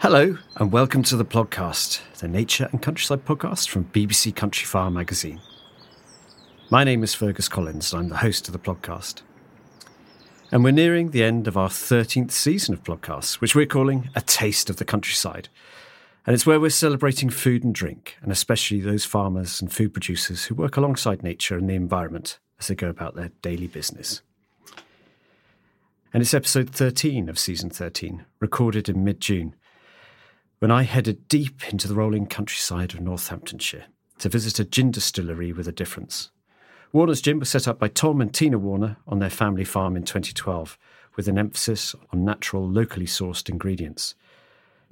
Hello, and welcome to the podcast, the Nature and Countryside podcast from BBC Countryfile magazine. My name is Fergus Collins, and I'm the host of the podcast. And we're nearing the end of our 13th season of podcasts, which we're calling A Taste of the Countryside. And it's where we're celebrating food and drink, and especially those farmers and food producers who work alongside nature and the environment as they go about their daily business. And it's episode 13 of season 13, recorded in mid June when I headed deep into the rolling countryside of Northamptonshire to visit a gin distillery with a difference. Warner's Gin was set up by Tom and Tina Warner on their family farm in 2012, with an emphasis on natural, locally sourced ingredients.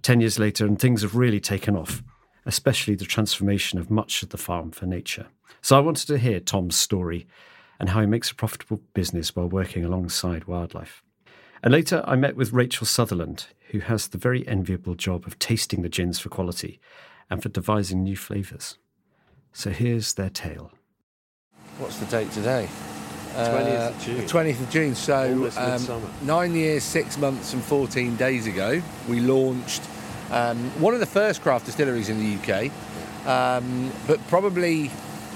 Ten years later, and things have really taken off, especially the transformation of much of the farm for nature. So I wanted to hear Tom's story and how he makes a profitable business while working alongside wildlife. And later, I met with Rachel Sutherland, who has the very enviable job of tasting the gins for quality and for devising new flavours. So here's their tale. What's the date today? 20th of June. The 20th of June. So, um, nine years, six months, and 14 days ago, we launched um, one of the first craft distilleries in the UK, um, but probably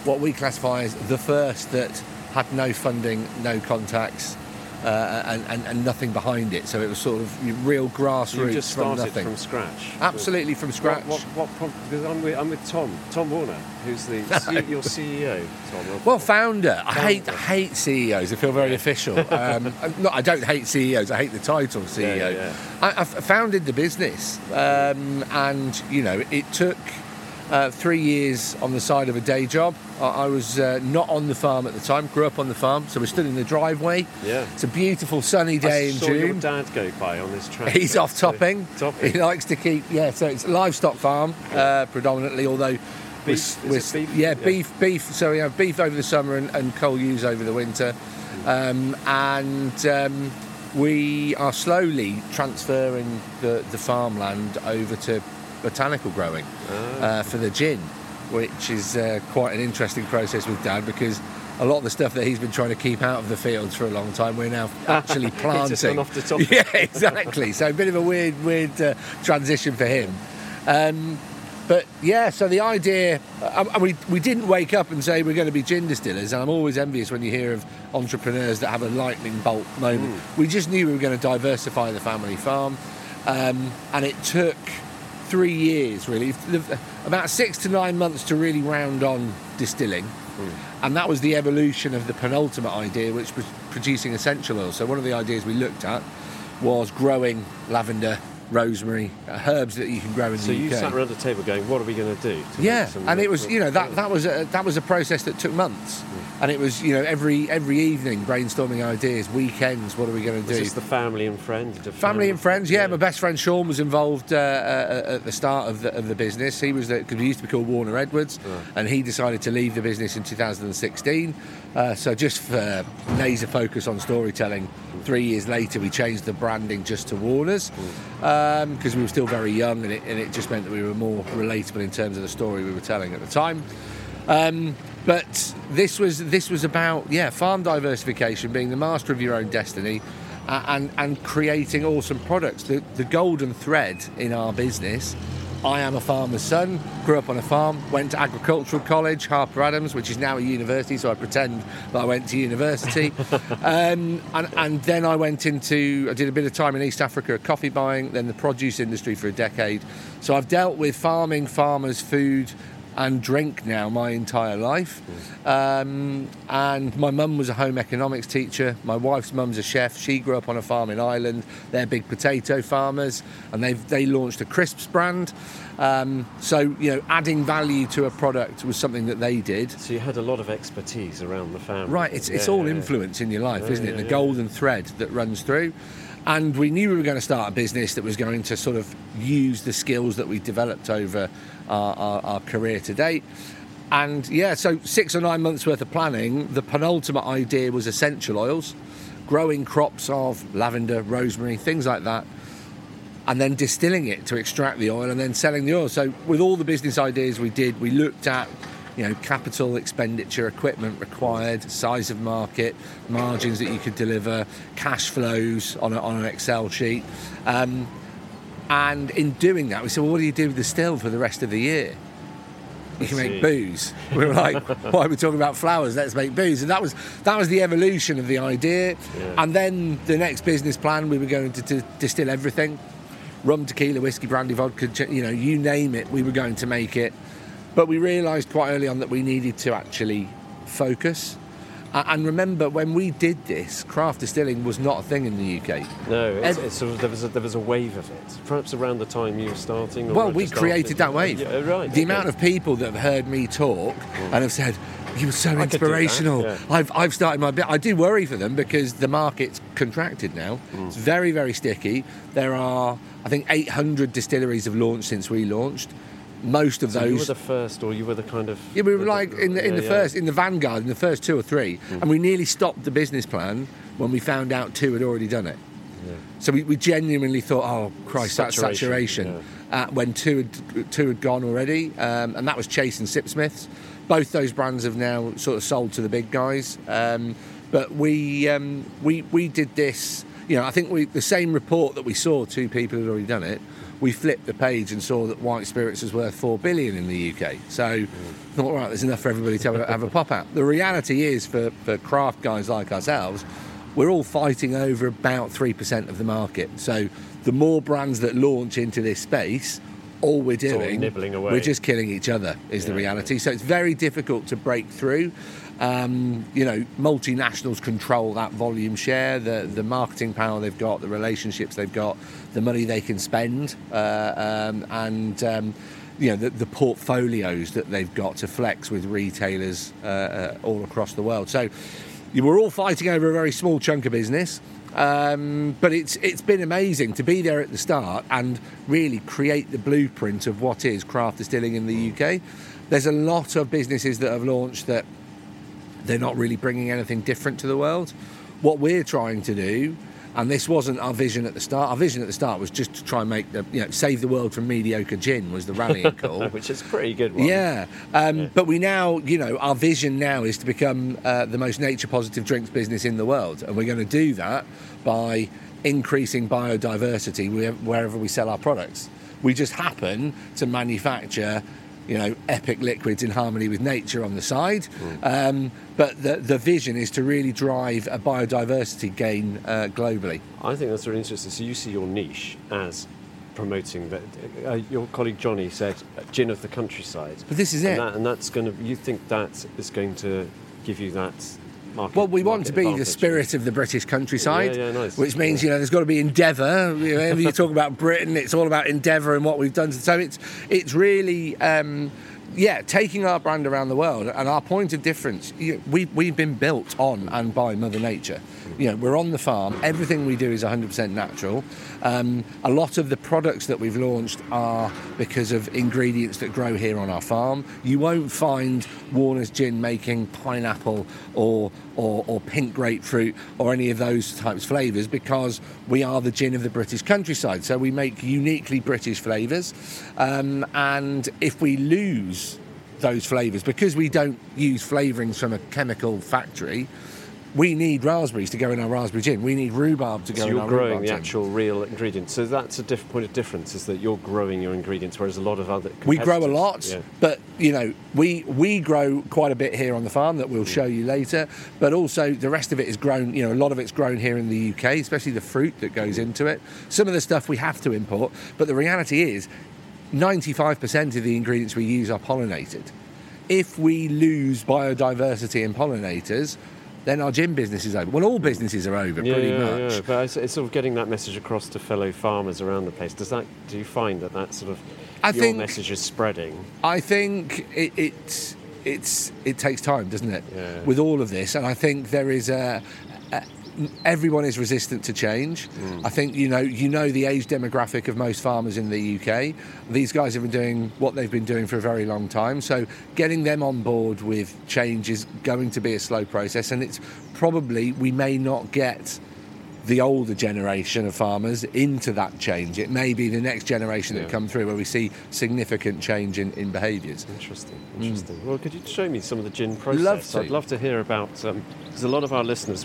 what we classify as the first that had no funding, no contacts, uh, and, and, and nothing behind it. So it was sort of real grassroots You just from started nothing. from scratch. Absolutely from scratch. What, what, what prompt, because I'm with, I'm with Tom, Tom Warner, who's the C- your CEO. Tom, Well, founder. I hate Founder. hate CEOs. I feel very official. Um, no, I don't hate CEOs. I hate the title CEO. Yeah, yeah. I, I founded the business, um, and you know, it took uh, three years on the side of a day job. I, I was uh, not on the farm at the time. Grew up on the farm, so we're stood in the driveway. Yeah. It's a beautiful sunny day I in saw June. your dad go by on this track. He's off topping. Topping. He likes to keep, yeah. So it's a livestock farm uh, predominantly, although Beef? we're- we're- beef? Yeah, Yeah. beef, beef. So we have beef over the summer and, and cull ewes over the winter, um, and um, we are slowly transferring the, the farmland over to botanical growing uh, for the gin, which is uh, quite an interesting process with Dad because. A lot of the stuff that he's been trying to keep out of the fields for a long time, we're now actually planting. off the top. Yeah, exactly. so a bit of a weird, weird uh, transition for him. Um, but yeah, so the idea, and we, we didn't wake up and say we're going to be gin distillers, and I'm always envious when you hear of entrepreneurs that have a lightning bolt moment. We just knew we were going to diversify the family farm, um, and it took three years really, about six to nine months to really round on distilling. Hmm. And that was the evolution of the penultimate idea, which was producing essential oil. So one of the ideas we looked at was growing lavender, rosemary, uh, herbs that you can grow in So the UK. So you sat around the table going, what are we going to do? Yeah, and it was you know that that was a, that was a process that took months, and it was you know every every evening brainstorming ideas, weekends. What are we going to do? this the family and friends? The Family and friends, yeah. My best friend Sean was involved uh, uh, at the start of the, of the business. He was because we used to be called Warner Edwards, and he decided to leave the business in 2016. Uh, so just for laser focus on storytelling, three years later we changed the branding just to Warner's because we were still very young, and it, and it just meant that we were more relatable in terms of the story we were telling at the time. Um, but this was this was about yeah farm diversification, being the master of your own destiny, uh, and and creating awesome products. The the golden thread in our business I am a farmer's son, grew up on a farm, went to agricultural college, Harper Adams, which is now a university, so I pretend that I went to university. um, and, and then I went into, I did a bit of time in East Africa, coffee buying, then the produce industry for a decade. So I've dealt with farming, farmers, food, and drink now my entire life. Um, and my mum was a home economics teacher. My wife's mum's a chef. She grew up on a farm in Ireland. They're big potato farmers, and they they launched a crisps brand. Um, so you know, adding value to a product was something that they did. So you had a lot of expertise around the family. Right, it's, it's all yeah. influence in your life, Yeah, isn't it? yeah, the yeah. golden thread that runs through. And we knew we were going to start a business that was going to sort of use the skills that we developed over our, our, our career to date. And yeah, so six or nine months worth of planning. The penultimate idea was essential oils, growing crops of lavender, rosemary, things like that and then distilling it to extract the oil and then selling the oil. So with all the business ideas we did, we looked at you know capital expenditure, equipment required, size of market, margins that you could deliver, cash flows on, a, on an Excel sheet. Um, and in doing that, we said, well, what do you do with the still for the rest of the year? You can make booze. We were like, why are we talking about flowers? Let's make booze. And that was that was the evolution of the idea. And then the next business plan, we were going to, to distill everything rum, tequila, whiskey, brandy, vodka, you know, you name it, we were going to make it. But we realised quite early on that we needed to actually focus. A- And remember, when we did this, craft distilling was not a thing in the UK. No, it's, it's sort of, there, was a, there was a wave of it. Perhaps around the time you were starting. Or Well, we created started. that wave. Yeah, right. The okay. amount of people that have heard me talk and have said, "You were so I could that, inspirational." yeah. I've I've started my bit. I do worry for them because the market's contracted now. Mm. It's very very sticky. There are, I think, 800 distilleries have launched since we launched. Most of So you were the first, or you were the kind of. yeah, we were like in the, in yeah, the yeah. first, in the vanguard, in the first two or three, and we nearly stopped the business plan when we found out two had already done it. Yeah. So we, we genuinely thought, oh Christ, that's Saturation, saturation. Uh, when two had two had gone already, um, and that was Chase and Sipsmiths. Both those brands have now sort of sold to the big guys. Um, but we um, we we did this. You know, I think we the same report that we saw two people had already done it. We flipped the page and saw that white spirits was worth four billion in the UK. So, mm. thought, all right, there's enough for everybody to have a, have a pop out. The reality is, for, for craft guys like ourselves, we're all fighting over about 3% of the market. So the more brands that launch into this space, all we're doing, we're just killing each other, is the reality. So it's very difficult to break through. Um, you know, multinationals control that volume share, the, the marketing power they've got, the relationships they've got, the money they can spend, uh, um, and um, you know the, the portfolios that they've got to flex with retailers uh, uh, all across the world. So you were all fighting over a very small chunk of business. Um, but it's it's been amazing to be there at the start and really create the blueprint of what is craft distilling in the UK. There's a lot of businesses that have launched that they're not really bringing anything different to the world. What we're trying to do, and this wasn't our vision at the start. Our vision at the start was just to try and make the you know save the world from mediocre gin was the rallying call. Which is a pretty good one. Yeah, um, but we now, you know, our vision now is to become uh, the most nature positive drinks business in the world, and we're going to do that by increasing biodiversity wherever we sell our products. We just happen to manufacture, you know, epic liquids in harmony with nature on the side, um, but the the vision is to really drive a biodiversity gain uh, globally. I think that's really interesting. So you see your niche as promoting that. Uh, your colleague Johnny said gin of the countryside. But this is and it. That, and that's going to. You think that is going to give you that market? Well, we want to be the spirit of the British countryside, Yeah, yeah, nice. which means you know there's got to be endeavour. Whenever you talk about Britain, it's all about endeavour and what we've done. So it's it's really. Um, yeah, taking our brand around the world and our point of difference, you know, we, we've been built on and by Mother Nature. You know, we're on the farm, everything we do is 100% natural. Um, a lot of the products that we've launched are because of ingredients that grow here on our farm. You won't find Warner's Gin making pineapple or, or, or pink grapefruit or any of those types of flavours because we are the gin of the British countryside. So we make uniquely British flavours. Um, and if we lose those flavours, because we don't use flavourings from a chemical factory, we need raspberries to go in our raspberry gin. We need rhubarb to go So in you're our growing rhubarb the gin. actual real ingredients. So that's a diff- point of difference is that you're growing your ingredients, whereas a lot of other We grow a lot, Yeah. but you know we we grow quite a bit here on the farm that we'll mm. show you later. But also the rest of it is grown. You know, a lot of it's grown here in the UK, especially the fruit that goes mm. into it. Some of the stuff we have to import, but the reality is, 95% of the ingredients we use are pollinated. If we lose biodiversity in pollinators, then our gin business is over. Well, all businesses are over, Yeah, pretty yeah, much. yeah. But it's, sort of getting that message across to fellow farmers around the place. Does that? Do you find that that sort of I your think- message is spreading? I think it, it it's it takes time, doesn't it? Yeah. With all of this, and I think there is a everyone is resistant to change. Mm. I think you know you know the age demographic of most farmers in the UK. These guys have been doing what they've been doing for a very long time. So getting them on board with change is going to be a slow process, and it's probably we may not get the older generation of farmers into that change. It may be the next generation that come through where we see significant change in, in behaviours. Interesting, interesting. Well, could you show me some of the gin process? Mm. Love to. I'd love to hear about because a lot of our listeners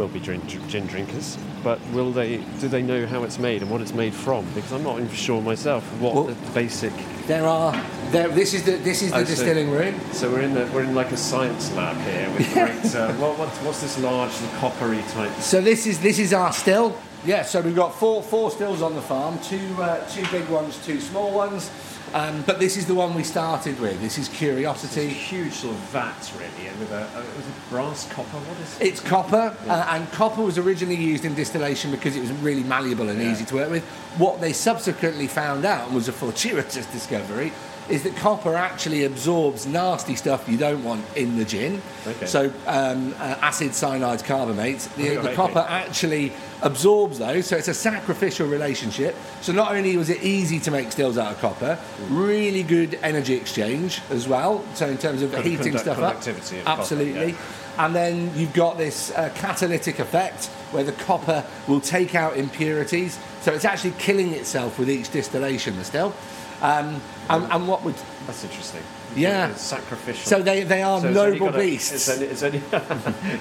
will be gin, gin drinkers, but will they? Do they know how it's made and what it's made from? Because I'm not even sure myself what Well- the basic. There are there. This is the this is the Oh, so- distilling room. So we're in the we're in like a science lab here with great. Uh, what, what, what's this large and coppery type? So this is this is our still. Yeah. So we've got four four stills on the farm. Two uh, two big ones, two small ones. Um, but this is the one we started with. This is Curiosity. It's huge sort of vat really, and with a, a, with a brass copper. What is? It? It's copper, uh, and copper was originally used in distillation because it was really malleable and Yeah. easy to work with. What they subsequently found out, was a fortuitous discovery, is that copper actually absorbs nasty stuff you don't want in the gin. Okay. So um, uh, acid cyanide carbonates, the, Oh, the okay. copper actually absorbs those. So it's a sacrificial relationship. So not only was it easy to make stills out of copper, really good energy exchange as well. So in terms of Con- heating conduct- stuff up, of copper, absolutely. yeah. And then you've got this uh, catalytic effect where the copper will take out impurities. So it's actually killing itself with each distillation, the still. Um, and, and what would. That's interesting. Yeah. It's sacrificial. So they, they are So noble got a- beasts. It's only, it's, only,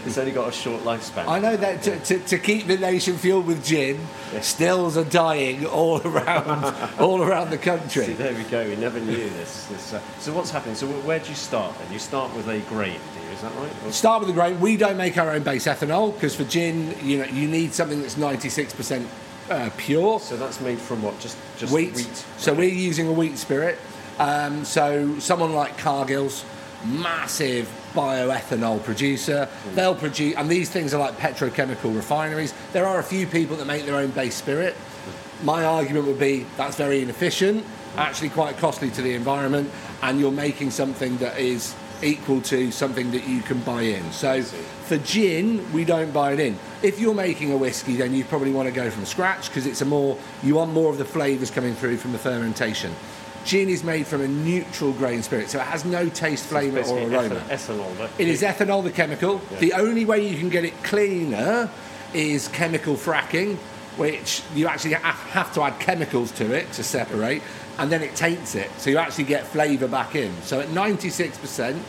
it's only got a short lifespan. I know that to, to, to keep the nation fueled with gin, stills are dying all around, all around the See, country. there we go. We never knew this. this uh, so what's happening? So where do you start then? You start with a grain, do you? Is that right? Or- Start with the grain. We don't make our own base ethanol because for gin, you know, you need something that's 96% uh, pure. So that's made from what? Just just wheat. wheat. So we're using a wheat spirit. Um, so someone like Cargill's, massive bioethanol producer, they'll produce, and these things are like petrochemical refineries. There are a few people that make their own base spirit. My argument would be that's very inefficient, actually quite costly to the environment, and you're making something that is equal to something that you can buy in. So for gin, we don't buy it in. If you're making a whiskey, then you probably want to go from scratch because it's a more you want more of the flavours coming through from the fermentation. Gin is made from a neutral grain spirit, so it has no taste, flavour, or aroma. ethan- ethanol. But It is ethanol, the chemical. The only way you can get it cleaner is chemical fracking, which you actually have to add chemicals to it to separate, and then it taints it. So you actually get flavour back in. So at 96%,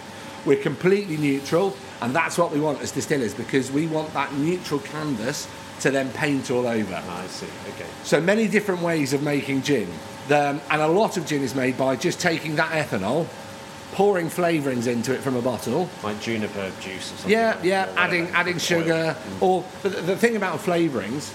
we're completely neutral, and that's what we want as distillers because we want that neutral canvas to then paint all over. Ah, I see. Okay. So many different ways of making gin. The, and a lot of gin is made by just taking that ethanol, pouring flavourings into it from a bottle, Like juniper juice or something. yeah, like yeah, adding adding Oil. sugar, or but the, the thing about flavourings,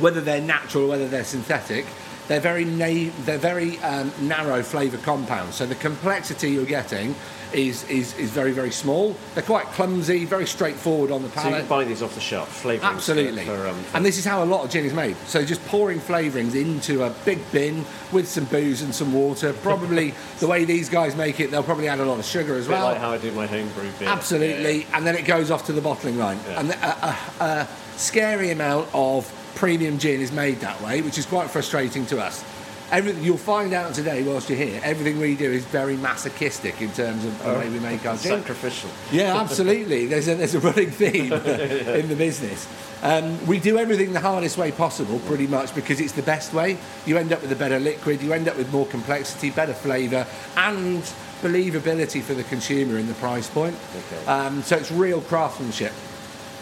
whether they're natural or whether they're synthetic, they're very na- they're very um, narrow flavour compounds. So the complexity you're getting is, is is very very small. They're quite clumsy, very straightforward on the palate. So you can buy these off the shelf, flavourings. Absolutely. For, um, for and this is how a lot of gin is made. So just pouring flavourings into a big bin with some booze and some water. Probably the way these guys make it, they'll probably add a lot of sugar as a bit well. like how I do my home brew beer. Absolutely, and then it goes off to the bottling line. Yeah. And a, a, a scary amount of premium gin is made that way, which is quite frustrating to us. Everything you'll find out today, whilst you're here, everything we do is very masochistic in terms of the way we make our gin. Sacrificial. Yeah, absolutely. There's a, there's a running theme in the business. Um, we do everything the hardest way possible, pretty much, because it's the best way. You end up with a better liquid, you end up with more complexity, better flavour, and believability for the consumer in the price point. Okay. Um, so it's real craftsmanship.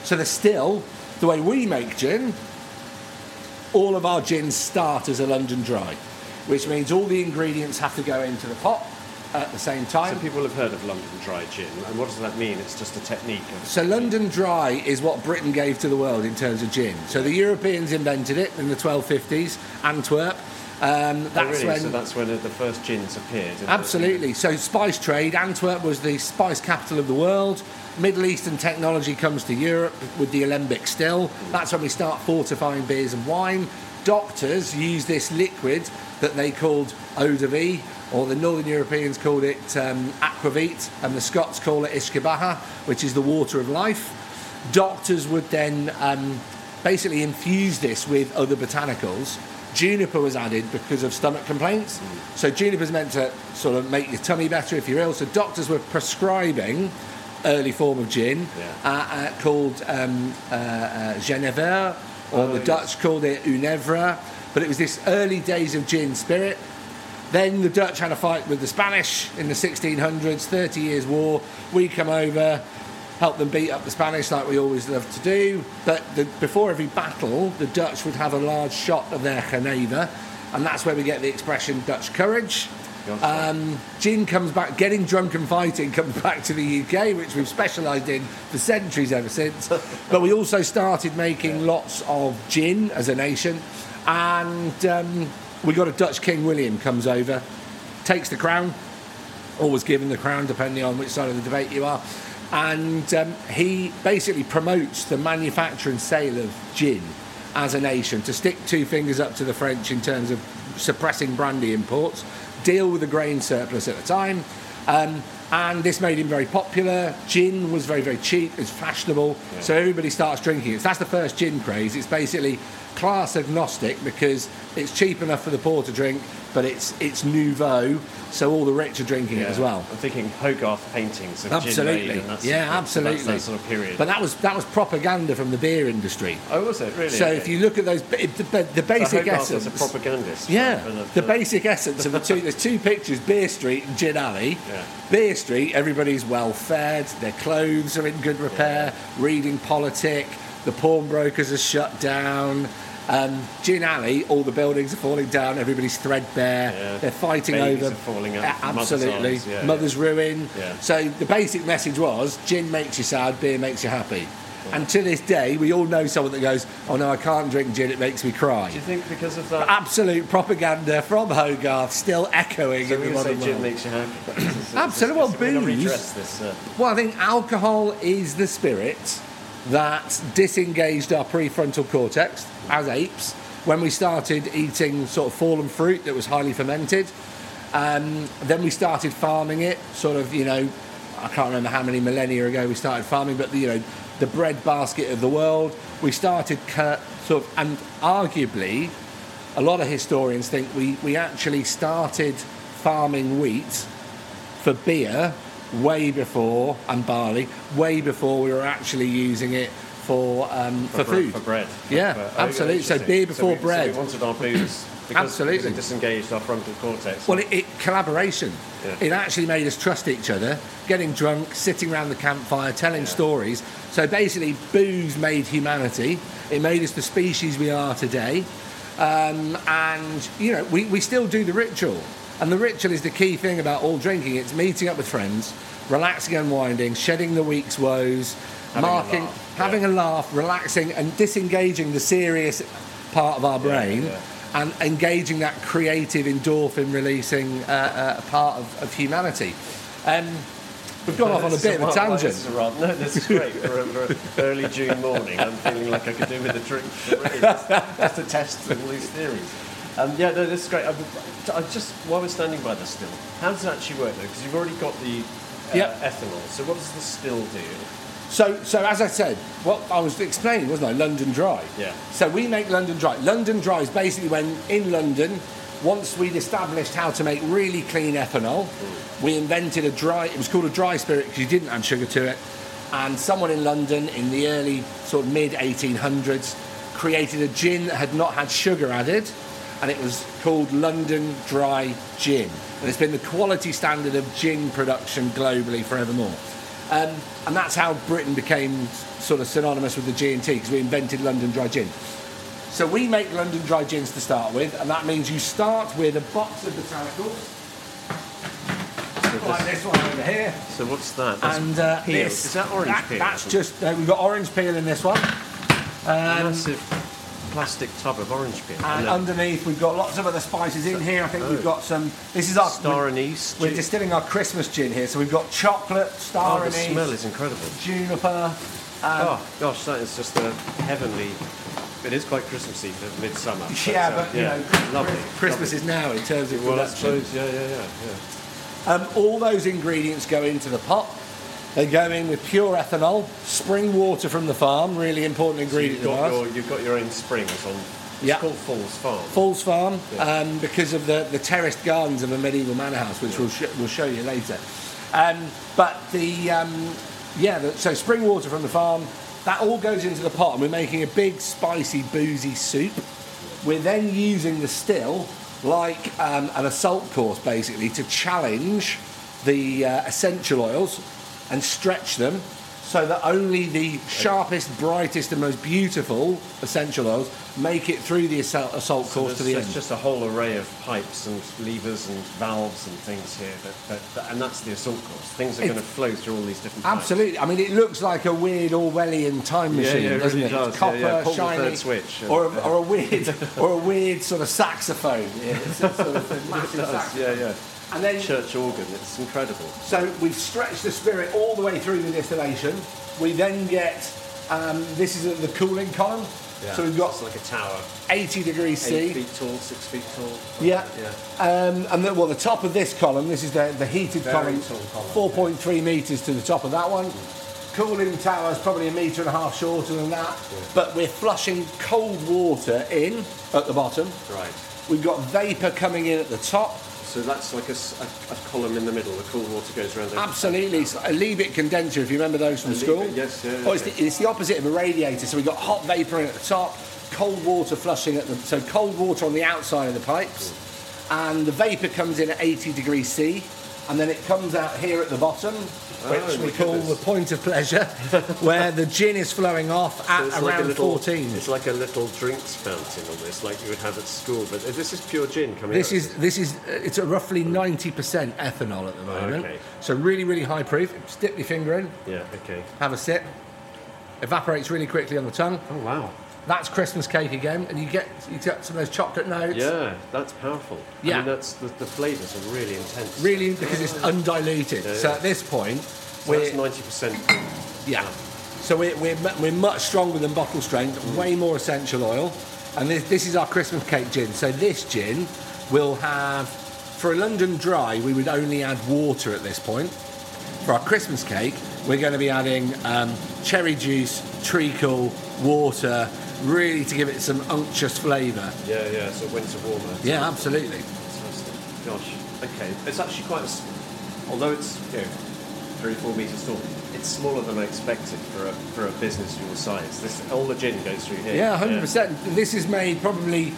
So the still, the way we make gin, all of our gins start as a London dry, which means all the ingredients have to go into the pot at the same time. So people have heard of London Dry Gin, and what does that mean? It's just a technique of. So London Dry is what Britain gave to the world in terms of gin. So the Europeans invented it in the 1250s, Antwerp. Um, that's Oh, really? when so that's when the first gins appeared. Absolutely. So spice trade, Antwerp was the spice capital of the world. Middle Eastern technology comes to Europe with the alembic still. That's when we start fortifying beers and wine. Doctors use this liquid that they called eau de vie, or the Northern Europeans called it um, aquavit, and the Scots call it uisge beatha, which is the water of life. Doctors would then um, basically infuse this with other botanicals. Juniper was added because of stomach complaints. So juniper's meant to sort of make your tummy better if you're ill. So doctors were prescribing early form of gin Yeah. uh, uh, called um, uh, uh, Genever, or Oh, the yes. Dutch called it Jenever. But it was this early days of gin spirit. Then the Dutch had a fight with the Spanish in the 1600s, 30 Years' War. We come over, help them beat up the Spanish like we always love to do. But the, before every battle, the Dutch would have a large shot of their Geneva, and that's where we get the expression Dutch courage. Um, gin comes back, getting drunk and fighting comes back to the UK, which we've specialised in for centuries ever since. but we also started making lots of gin as a nation, and um, we got a Dutch King William comes over, takes the crown, always given the crown depending on which side of the debate you are, and um, he basically promotes the manufacture and sale of gin as a nation to stick two fingers up to the French in terms of suppressing brandy imports, deal with the grain surplus at the time. Um, and this made him very popular. Gin was very, very cheap. It's fashionable, so everybody starts drinking it. So that's the first gin craze. It's basically class agnostic because it's cheap enough for the poor to drink, but it's it's nouveau, so all the rich are drinking it as well. I'm thinking Hogarth paintings of Absolutely, gin that's, yeah, absolutely. That's that sort of period. But that was that was propaganda from the beer industry. oh, was it really? So Okay. if you look at those, the, the, So basic Hogarth essence. was a propagandist. Yeah, for the basic essence of the two. There's two pictures: Beer Street and Gin Alley. Yeah. Beer Street, everybody's well fed, their clothes are in good repair, reading politic, the pawnbrokers are shut down. Um, Gin Alley, all the buildings are falling down, everybody's threadbare, Yeah. they're fighting Babies over. are falling out Yeah, from mother's absolutely, arms, yeah, mother's ruin. Yeah. So the basic message was: gin makes you sad, beer makes you happy. And to this day, we all know someone that goes, "Oh no, I can't drink gin; it makes me cry." Do you think because of that? absolute propaganda from Hogarth still echoing so in the can say modern gin makes you happy. Absolutely, well, booze- this. Uh, Well, I think alcohol is the spirit that disengaged our prefrontal cortex as apes when we started eating sort of fallen fruit that was highly fermented. Um, then we started farming it, sort of, you know, I can't remember how many millennia ago we started farming, but, you know, the bread basket of the world. We started sort of, and arguably, a lot of historians think we, we actually started farming wheat for beer way before and barley way before we were actually using it for um, for, bre- food For bread. Yeah, For- oh, absolutely. So beer before we, so bread. we wanted our booze because, Absolutely. it disengaged our frontal cortex. Well, it, it collaboration. Yeah. It actually made us trust each other, getting drunk, sitting around the campfire, telling stories. So basically, booze made humanity. It made us the species we are today. Um, and you know, we, we still do the ritual. And the ritual is the key thing about all drinking. It's meeting up with friends, relaxing, unwinding, shedding the week's woes, Having a marking, laugh, having yeah. a laugh, relaxing, and disengaging the serious part of our brain. yeah. And engaging that creative endorphin releasing uh, uh, part of, of humanity. Um, we've gone off on a bit of a tangent. This is rather, no, this is great for, a, for a early June morning. I'm feeling like I could do with a drink just to test all these theories. Um, yeah, no, this is great. I, I just while we're standing by the still, how does it actually work though? Because you've already got the uh, Yep. ethanol. So what does the still do? So, so as I said, what I was explaining, wasn't I? London Dry. Yeah. So we make London Dry. London Dry is basically when in London, once we'd established how to make really clean ethanol, we invented a dry. It was called a dry spirit because you didn't add sugar to it. And someone in London in the early sort of mid 1800s created a gin that had not had sugar added. And it was called London Dry Gin. And it's been the quality standard of gin production globally forevermore. Um, and that's how Britain became sort of synonymous with the G&T because we invented London Dry Gin. So we make London Dry Gins to start with, and that means you start with a box of botanicals, like this one over here. So what's that? That's And uh, peel. this, Is that orange that- peel? That's just uh, we've got orange peel in this one, a massive plastic tub of orange peel. and underneath we've got lots of other spices in here. I think we've got some. This is our star anise. we're gin. distilling our Christmas gin here, so we've got chocolate, star Oh, star the smell is incredible. juniper. Um, oh gosh, that is just a heavenly. It is quite Christmassy for midsummer. but, Yeah, uh, but you yeah, know, lovely. Christmas lovely. is now in terms of Well, I production. suppose, yeah, yeah, yeah, yeah. Um, all those ingredients go into the pot. They go in with pure ethanol, spring water from the farm, really important So you've ingredient got, your, you've got your own springs on. It's Yeah. called Falls Farm. Falls Farm Yeah. um, because of the, the terraced gardens of a medieval manor house, which we'll, sh- we'll show you later. Um, but the um, yeah, the, so spring water from the farm, that all goes into the pot, and we're making a big, spicy, boozy soup. We're then using the still like um, an assault course, basically, to challenge the uh, essential oils and stretch them so that only the sharpest, brightest, and most beautiful essential oils make it through the assault, assault So course to the there's end. just a whole array of pipes and levers and valves and things here, that, that, that- and that's the assault course. Things are It- going to flow through all these different pipes. Absolutely. I mean, it looks like a weird Orwellian time machine, yeah, it doesn't really it? does. It's Yeah, copper, yeah. The shiny, switch and- or, a, or a weird, or a weird sort of saxophone. Yeah, it's sort of massive It saxophone. yeah, yeah. And then, Church organ, it's incredible. so we've stretched the spirit all the way through the distillation. We then get um, this is the cooling column. So we've got It's like a tower. 80 degrees C, Eight feet tall, six feet tall. Yeah. Yeah. Um, and the, well, the top of this column, this is the, the heated Very column, column, 4.3 metres to the top of that one. Cooling tower is probably a metre and a half shorter than that, yeah. but we're flushing cold water in at the bottom. Right. We've got vapour coming in at the top. So that's like a column in the middle. The cool water goes around. the- Absolutely, it's a Liebig condenser, if you remember those from A school. Liebig, yes, yeah, Oh, it's, yeah. the, it's the opposite of a radiator. So we've got hot vapour in at the top, cold water flushing at the so cold water on the outside of the pipes, and the vapour comes in at 80 degrees C, and then it comes out here at the bottom, which Oh, we call goodness. the point of pleasure, where the gin is flowing off at it's around like little, 14. It's like a little drinks fountain almost, like you would have at school. But this is pure gin coming This out. is this is uh, it's a roughly 90% ethanol at the moment, Okay. so really really high proof. Dip your finger in, Yeah, okay. have a sip. Evaporates really quickly on the tongue. Oh, wow. That's Christmas cake again, and you get you get some of those chocolate notes. Yeah, that's powerful. I Yeah. mean, that's, the, the flavours are really intense. Really, because it's undiluted. Yeah, So at this point, So we're 90%. yeah. So we're, we're we're much stronger than bottle strength. Way more essential oil, and this this is our Christmas cake gin. So this gin will have for a London dry, we would only add water at this point. For our Christmas cake, we're going to be adding um, cherry juice, treacle, water, really to give it some unctuous flavour. Yeah, yeah, so winter warmer. Yeah, absolutely. Fantastic. Gosh, okay. It's actually quite a, although it's, you know, three, four metres tall, it's smaller than I expected for a, for a business of your size. This, all the gin goes through here. Yeah, 100%. This is made probably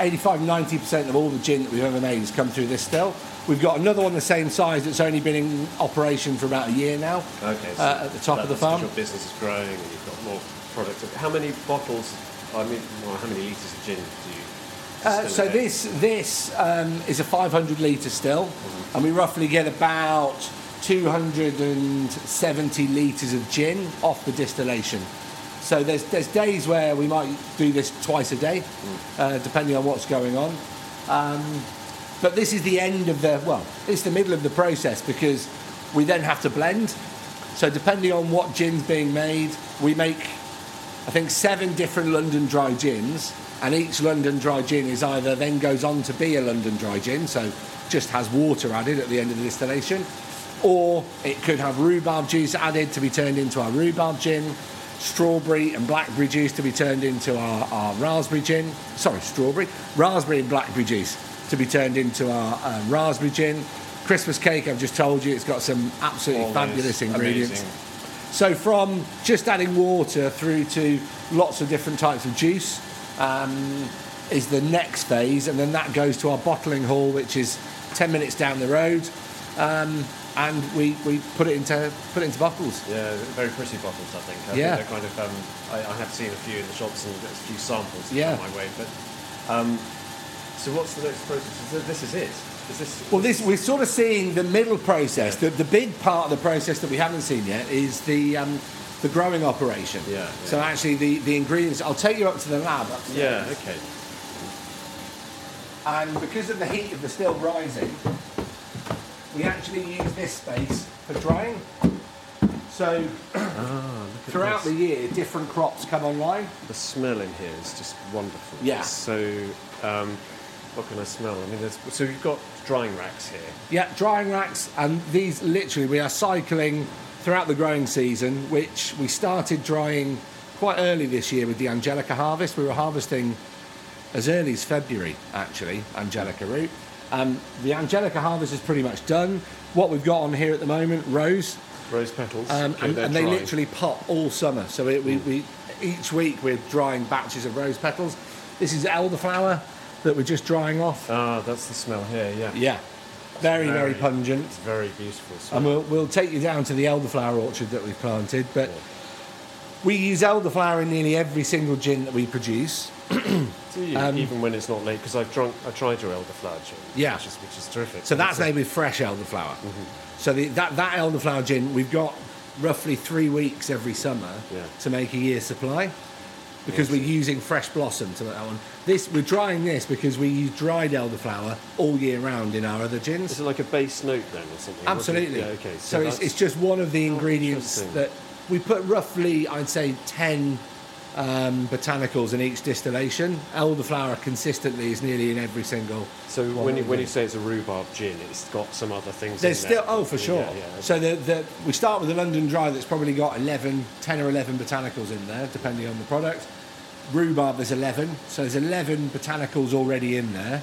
85 90% of all the gin that we've ever made has come through this still. We've got another one the same size that's only been in operation for about a year now. Okay, so uh, at the top of the farm. Your business is growing and you've got more product. How many bottles, I mean, well, how many litres of gin do you Uh, so this this um, is a 500 litre still, and we roughly get about 270 litres of gin off the distillation. So there's there's days where we might do this twice a day, uh, depending on what's going on. Um, but this is the end of the well, it's the middle of the process because we then have to blend. So depending on what gin's being made, we make I think seven different London dry gins, and each London dry gin is either then goes on to be a London dry gin, so just has water added at the end of the distillation, or it could have rhubarb juice added to be turned into our rhubarb gin, strawberry and blackberry juice to be turned into our, our raspberry gin, sorry, strawberry, raspberry and blackberry juice to be turned into our uh, raspberry gin. Christmas cake, I've just told you, it's got some absolutely those fabulous ingredients. amazing- So from just adding water through to lots of different types of juice, um, is the next phase, and then that goes to our bottling hall, which is 10 minutes down the road. Um, and we, we put it into put it into bottles. Yeah, very pretty bottles, I think. I Yeah. think they're kind of. Um, I, I have seen a few in the shops and a few samples Yeah. come my way. But um, so, what's the next process? This is it. This? Well, this we're sort of seeing the middle process. The, the big part of the process that we haven't seen yet is the um, the growing operation. Yeah, yeah. So actually, the, the ingredients. I'll take you up to the lab. Yeah. Okay. And because of the heat of the still rising, we actually use this space for drying. So Ah, throughout the year, different crops come online. The smell in here is just wonderful. Yeah. So. Um, what can I smell? I mean, there's, so you've got drying racks here. Yeah, drying racks, and these literally we are cycling throughout the growing season, which we started drying quite early this year with the Angelica harvest. We were harvesting as early as February, actually, Angelica root. Um, the Angelica harvest is pretty much done. What we've got on here at the moment, rose, Rose petals. um, okay, and, and they literally pop all summer. So it, we, we each week we're drying batches of rose petals. This is elderflower that we're just drying off. Ah, that's the smell here. Yeah. Yeah, very very Very- pungent. It's very beautiful. Smell. And we'll, we'll take you down to the elderflower orchard that we've planted. But we use elderflower in nearly every single gin that we produce. Do you? um, Even when it's not late, because I've drunk, I tried your elderflower gin. Yeah. Which is, which is terrific. So that's made with fresh elderflower. Mm-hmm. So the, that, that elderflower gin, we've got roughly three weeks every summer Yeah. to make a year's supply because we're using fresh blossom to that one. This We're drying this because we use dried elderflower all year round in our other gins. Is it like a base note then, or something? Absolutely. Yeah. Okay. So, it's, it's just one of the ingredients that we put roughly, I'd say, 10 um, botanicals in each distillation. Elderflower consistently is nearly in every single. So when you, when you say it's a rhubarb gin, it's got some other things. There's in there. oh, for sure. Yeah, yeah. So the, the, we start with the London Dry that's probably got 11, 10 or 11 botanicals in there, depending on the product. Rhubarb, there's 11. So there's 11 botanicals already in there.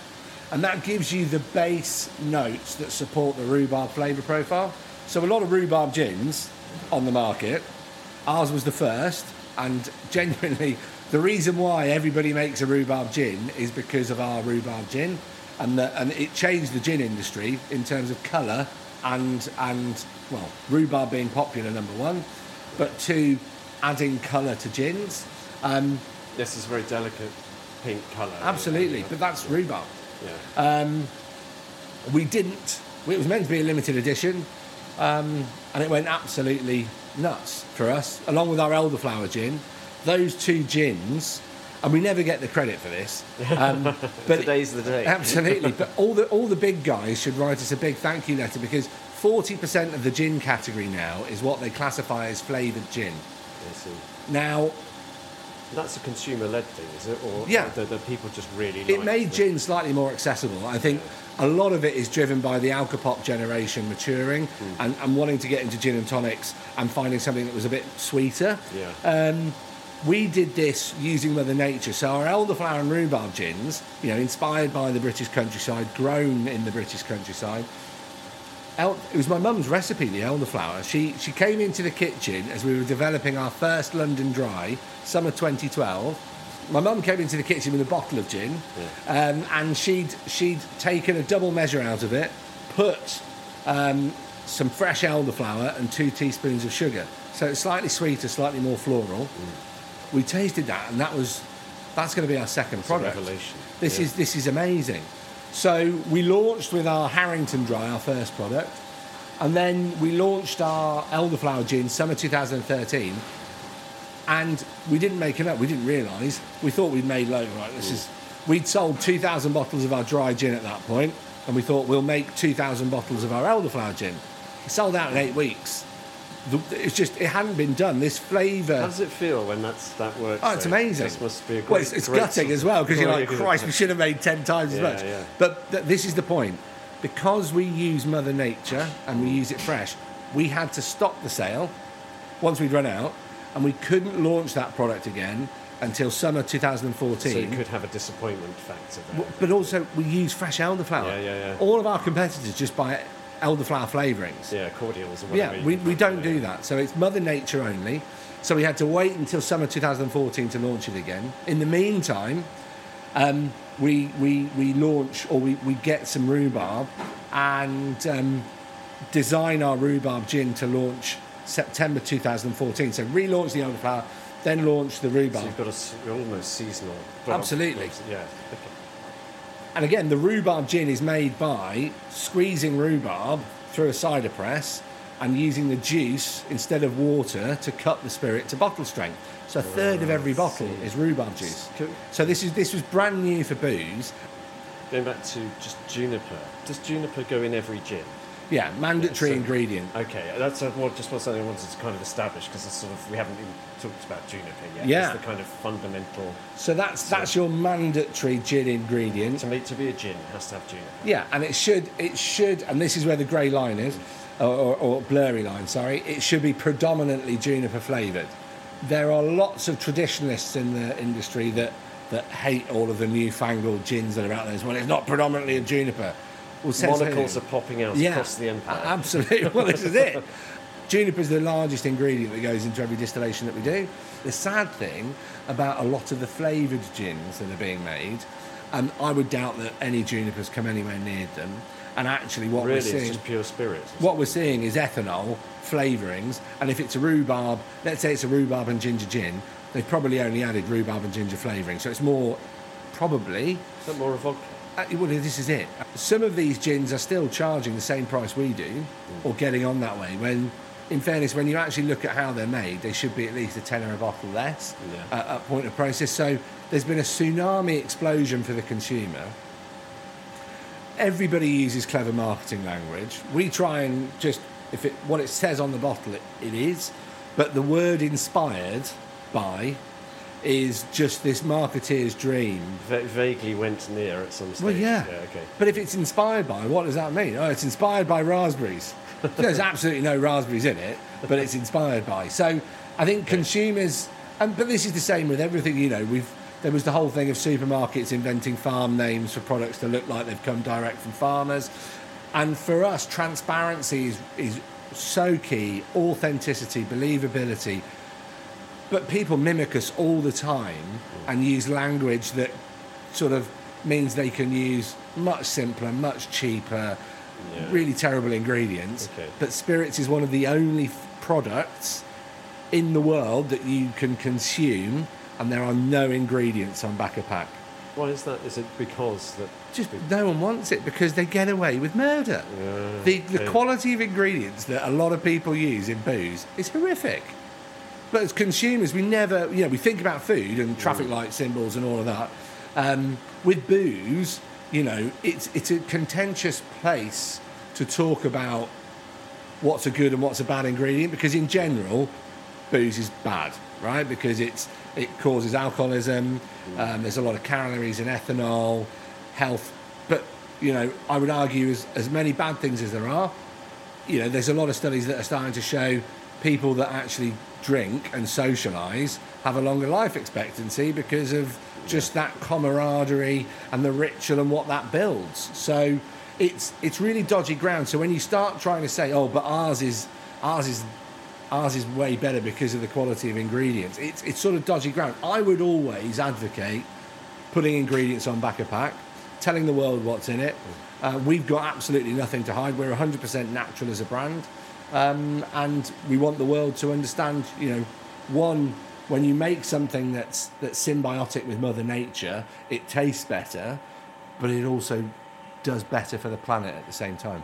And that gives you the base notes that support the rhubarb flavour profile. So a lot of rhubarb gins on the market, ours was the first. And genuinely, the reason why everybody makes a rhubarb gin is because of our rhubarb gin. And, the, and it changed the gin industry in terms of colour and, and, well, rhubarb being popular, number one, but two, adding colour to gins. Um, This is a very delicate pink colour. absolutely, but that's rhubarb. Yeah. We didn't, it was meant to be a limited edition, um, and it went absolutely nuts for us, along with our elderflower gin. Those two gins, and we never get the credit for this. Um, but Today's the day. Absolutely, but all the all the big guys should write us a big thank you letter because forty percent of the gin category now is what they classify as flavoured gin. I see. Now, That's a consumer-led thing, is it? Or Yeah. the, the people just really it made the- gin slightly more accessible. I think a lot of it is driven by the alcopop generation maturing Hmm. and, and wanting to get into gin and tonics and finding something that was a bit sweeter. Yeah. Um, we did this using Mother Nature. So our elderflower and rhubarb gins, you know, inspired by the British countryside, grown in the British countryside. El- it was my mum's recipe, the elderflower. She she came into the kitchen as we were developing our first London Dry, summer 2012. My mum came into the kitchen with a bottle of gin, um, and she'd she'd taken a double measure out of it, put um, some fresh elderflower and two teaspoons of sugar. So it's slightly sweeter, slightly more floral. We tasted that, and that was that's going to be our second a product. revelation. This Yeah. is this is amazing. So we launched with our Harrington Dry, our first product, and then we launched our elderflower gin summer 2013. And we didn't make enough. We didn't realise. We thought we'd made loads. Right, this is. We'd sold 2,000 bottles of our dry gin at that point, and we thought we'll make 2,000 bottles of our elderflower gin. It sold out in eight weeks. The- It's just it hadn't been done. This flavour. How does it feel when that's that works? Oh, it's amazing. This must be a great. well, it's, it's great gutting as well because you're like, Christ, we should have made ten times as much. yeah. But th- this is the point. Because we use Mother Nature and we use it fresh, we had to stop the sale once we'd run out, and we couldn't launch that product again until summer 2014. So you could have a disappointment factor there. W- But also, we use fresh elderflower. Yeah, yeah, yeah. All of our competitors just buy elderflower flavourings. yeah, cordials or Yeah, whatever. we, we don't do that. So it's Mother Nature only. So we had to wait until summer 2014 to launch it again. In the meantime, um, we, we, we launch or we, we get some rhubarb and um, design our rhubarb gin to launch September 2014. So relaunch the elderflower, then launch the rhubarb. So you've got a almost seasonal. Absolutely. Yeah. And again, the rhubarb gin is made by squeezing rhubarb through a cider press and using the juice instead of water to cut the spirit to bottle strength. So a third of every bottle is rhubarb juice. So this is this was brand new for booze. Going back to just juniper. Does juniper go in every gin? Yeah, mandatory so- ingredient. Okay, that's a, well, just what something I wanted to kind of establish because it's sort of we haven't even talked about juniper yet. Yeah. it's the kind of fundamental. So that's that's your mandatory gin ingredient. To make to be a gin, it has to have juniper. Yeah, and it should it should, and this is where the grey line is, or, or, or blurry line. Sorry, it should be predominantly juniper flavoured. There are lots of traditionalists in the industry that that hate all of the newfangled gins that are out there. as Well, it's not predominantly a juniper. Well, Monocles are popping out yeah, across the empire. Absolutely. Well, this is it. Juniper is the largest ingredient that goes into every distillation that we do. The sad thing about a lot of the flavoured gins that are being made, and I would doubt that any junipers come anywhere near them. And actually, what really, we're seeing, it's just pure spirit. what we're seeing is ethanol flavourings, and if it's a rhubarb, let's say it's a rhubarb and ginger gin, they've probably only added rhubarb and ginger flavouring. So it's more, probably, Is that more a vodka? Uh, well, this is it. Some of these gins are still charging the same price we do, or getting on that way. When, in fairness, when you actually look at how they're made, they should be at least a tenner a bottle less Yeah. at, at point of process. So there's been a tsunami explosion for the consumer. Everybody uses clever marketing language. We try and just, if it what it says on the bottle, it, it is, but the word inspired by is just this marketeer's dream Va- vaguely went near at some stage. well, yeah. okay. But if it's inspired by, what does that mean? Oh, it's inspired by raspberries. There's absolutely no raspberries in it, but it's inspired by. So I think consumers, and but this is the same with everything. You know, we've there was the whole thing of supermarkets inventing farm names for products to look like they've come direct from farmers, and for us, transparency is is so key. Authenticity, believability. But people mimic us all the time and use language that sort of means they can use much simpler, much cheaper, Yeah. really terrible ingredients. Okay. But spirits is one of the only f- products in the world that you can consume, and there are no ingredients on back of pack. Why is that? Is it because that Just no one wants it because they get away with murder. the the okay. quality of ingredients that a lot of people use in booze is horrific. But as consumers, we never, you know, we think about food and traffic light symbols and all of that. Um, with booze, you know, it's it's a contentious place to talk about what's a good and what's a bad ingredient because in general, booze is bad, right? Because it's it causes alcoholism. Um, there's a lot of calories in ethanol, health. But you know, I would argue as as many bad things as there are, you know, there's a lot of studies that are starting to show people that actually drink and socialise have a longer life expectancy because of just that camaraderie and the ritual and what that builds. So it's it's really dodgy ground. So when you start trying to say, oh, but ours is ours is ours is way better because of the quality of ingredients, it's it's sort of dodgy ground. I would always advocate putting ingredients on back of pack, telling the world what's in it. Uh, we've got absolutely nothing to hide. We're 100% natural as a brand, um, and we want the world to understand. You know, one, when you make something that's that's symbiotic with Mother Nature, it tastes better, but it also does better for the planet at the same time.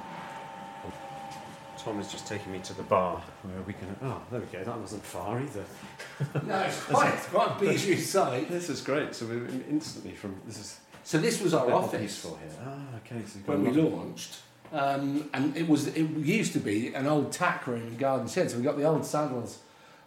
Tom is just taking me to the bar where we can. Oh, there we go. That wasn't far either. No, it's quite, it's quite a bijou site. This is great. So we're instantly from. This is So this was our a bit more office. peaceful here. Ah, okay. So when we a launched. Um, and it was it used to be an old tack room in Garden Shed, so we got the old saddles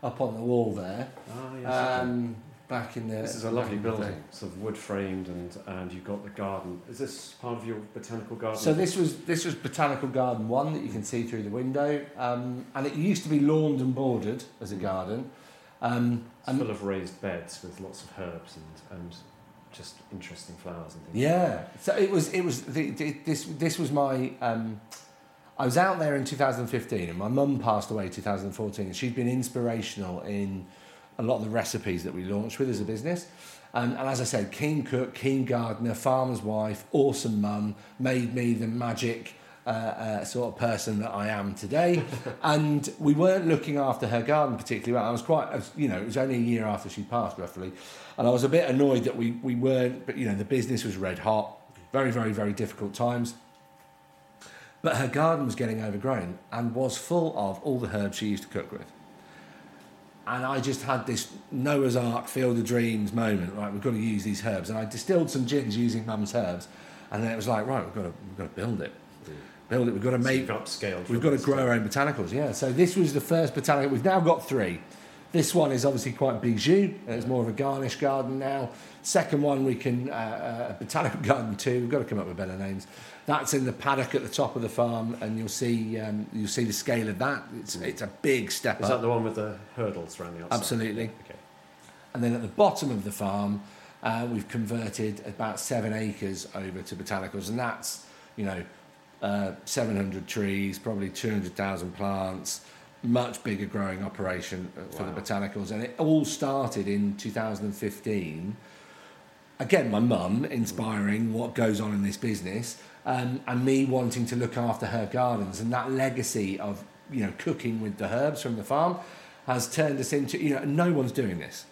up on the wall there. Ah, yes. Um, back in the this is a lovely building, day. sort of wood framed, and and you've got the garden. Is this part of your botanical garden? So this was this was Botanical Garden One that you can see through the window, um, and it used to be lawned and bordered as a garden. Um, It's and full of raised beds with lots of herbs and and just interesting flowers and things. Yeah. So it was. It was. The, the, this. This was my. Um, I was out there in 2015, and my mum passed away in 2014. And she'd been inspirational in a lot of the recipes that we launched with as a business. And as I said, keen cook, keen gardener, farmer's wife, awesome mum, made me the magic uh, uh, sort of person that I am today. and we weren't looking after her garden particularly well. I was quite, you know, it was only a year after she passed roughly. And I was a bit annoyed that we, we weren't, but you know, the business was red hot, very, very, very difficult times. But her garden was getting overgrown and was full of all the herbs she used to cook with. And I just had this Noah's Ark Field of Dreams moment, right? We've got to use these herbs. And I distilled some gins using mum's herbs. And then it was like, right, we've got to, we've got to build it. We've got to make you've upscaled We've got to grow our own botanicals, yeah. So this was the first botanical. We've now got three. This one is obviously quite bijou. and It's more of a garnish garden now. Second one, we can uh, uh, botanical garden two. We've got to come up with better names. That's in the paddock at the top of the farm, and you'll see um, you'll see the scale of that. It's it's a big step Is up. that the one with the hurdles around the outside? Absolutely. Okay. And then at the bottom of the farm, uh, we've converted about seven acres over to botanicals, and that's you know uh, 700 trees, probably 200,000 plants, much bigger growing operation for the botanicals, and it all started in 2015. Again, my mum inspiring what goes on in this business, um, and me wanting to look after her gardens, and that legacy of you know cooking with the herbs from the farm has turned us into you know no one's doing this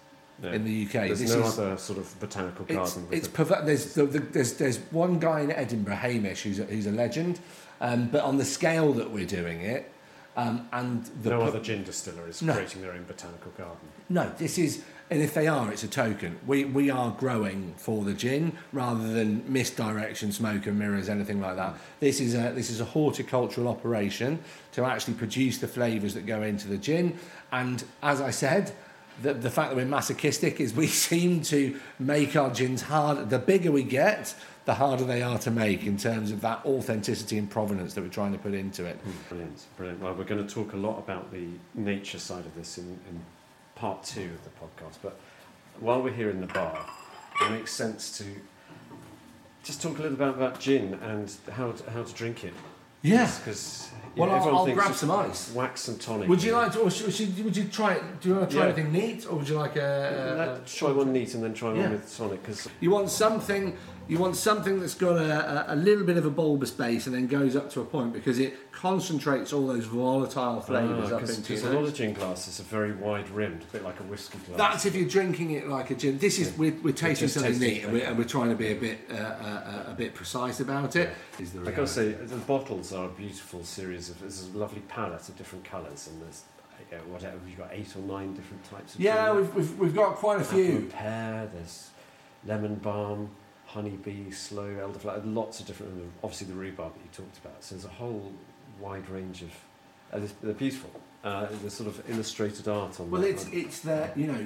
No. in the UK. There's this no is, other sort of botanical garden. with it's perver- there's, the, the, there's there's one guy in Edinburgh, Hamish, who's a, who's a legend, um, but on the scale that we're doing it, um, and the no pu- other gin distiller is No. creating their own botanical garden. no, this is, and if they are, it's a token. We we are growing for the gin rather than misdirection, smoke and mirrors, anything like that. This is a this is a horticultural operation to actually produce the flavours that go into the gin. And as I said, the the fact that we're masochistic is we seem to make our gins hard. The bigger we get, the harder they are to make in terms of that authenticity and provenance that we're trying to put into it. Hmm, brilliant, brilliant. Well, we're going to talk a lot about the nature side of this in, in part two of the podcast. But while we're here in the bar, it makes sense to just talk a little bit about gin and how to, how to drink it. Yeah. because Well, I'll- I'll grab some ice. wax and tonic. Would you like to, or should, should, would you try it? Do you want to try Yeah. anything neat, or would you like a? a- Let's try one neat and then try Yeah. one with tonic because You want something. You want something that's got a, a, little bit of a bulbous base and then goes up to a point because it concentrates all those volatile flavours up into because a lot of gin glasses are very wide rimmed, a bit like a whiskey glass. That's if you're drinking it like a gin. This is we're, we're tasting something tasting neat, and we're, and we're trying to be a bit uh, uh, a bit precise about it. Is the I gotta say, the bottles are a beautiful series of. There's a lovely palette of different colours, and there's uh, whatever you've got eight or nine different types of. Yeah, gin. we've, we've, we've got quite a Apple few. pear. There's lemon balm, honeybee, sloe elderflower. Lots of different. Obviously, the rhubarb that you talked about. So there's a whole wide range of. Uh, they're- beautiful. Uh, the sort of illustrated art on. Well, the- it's it's the you know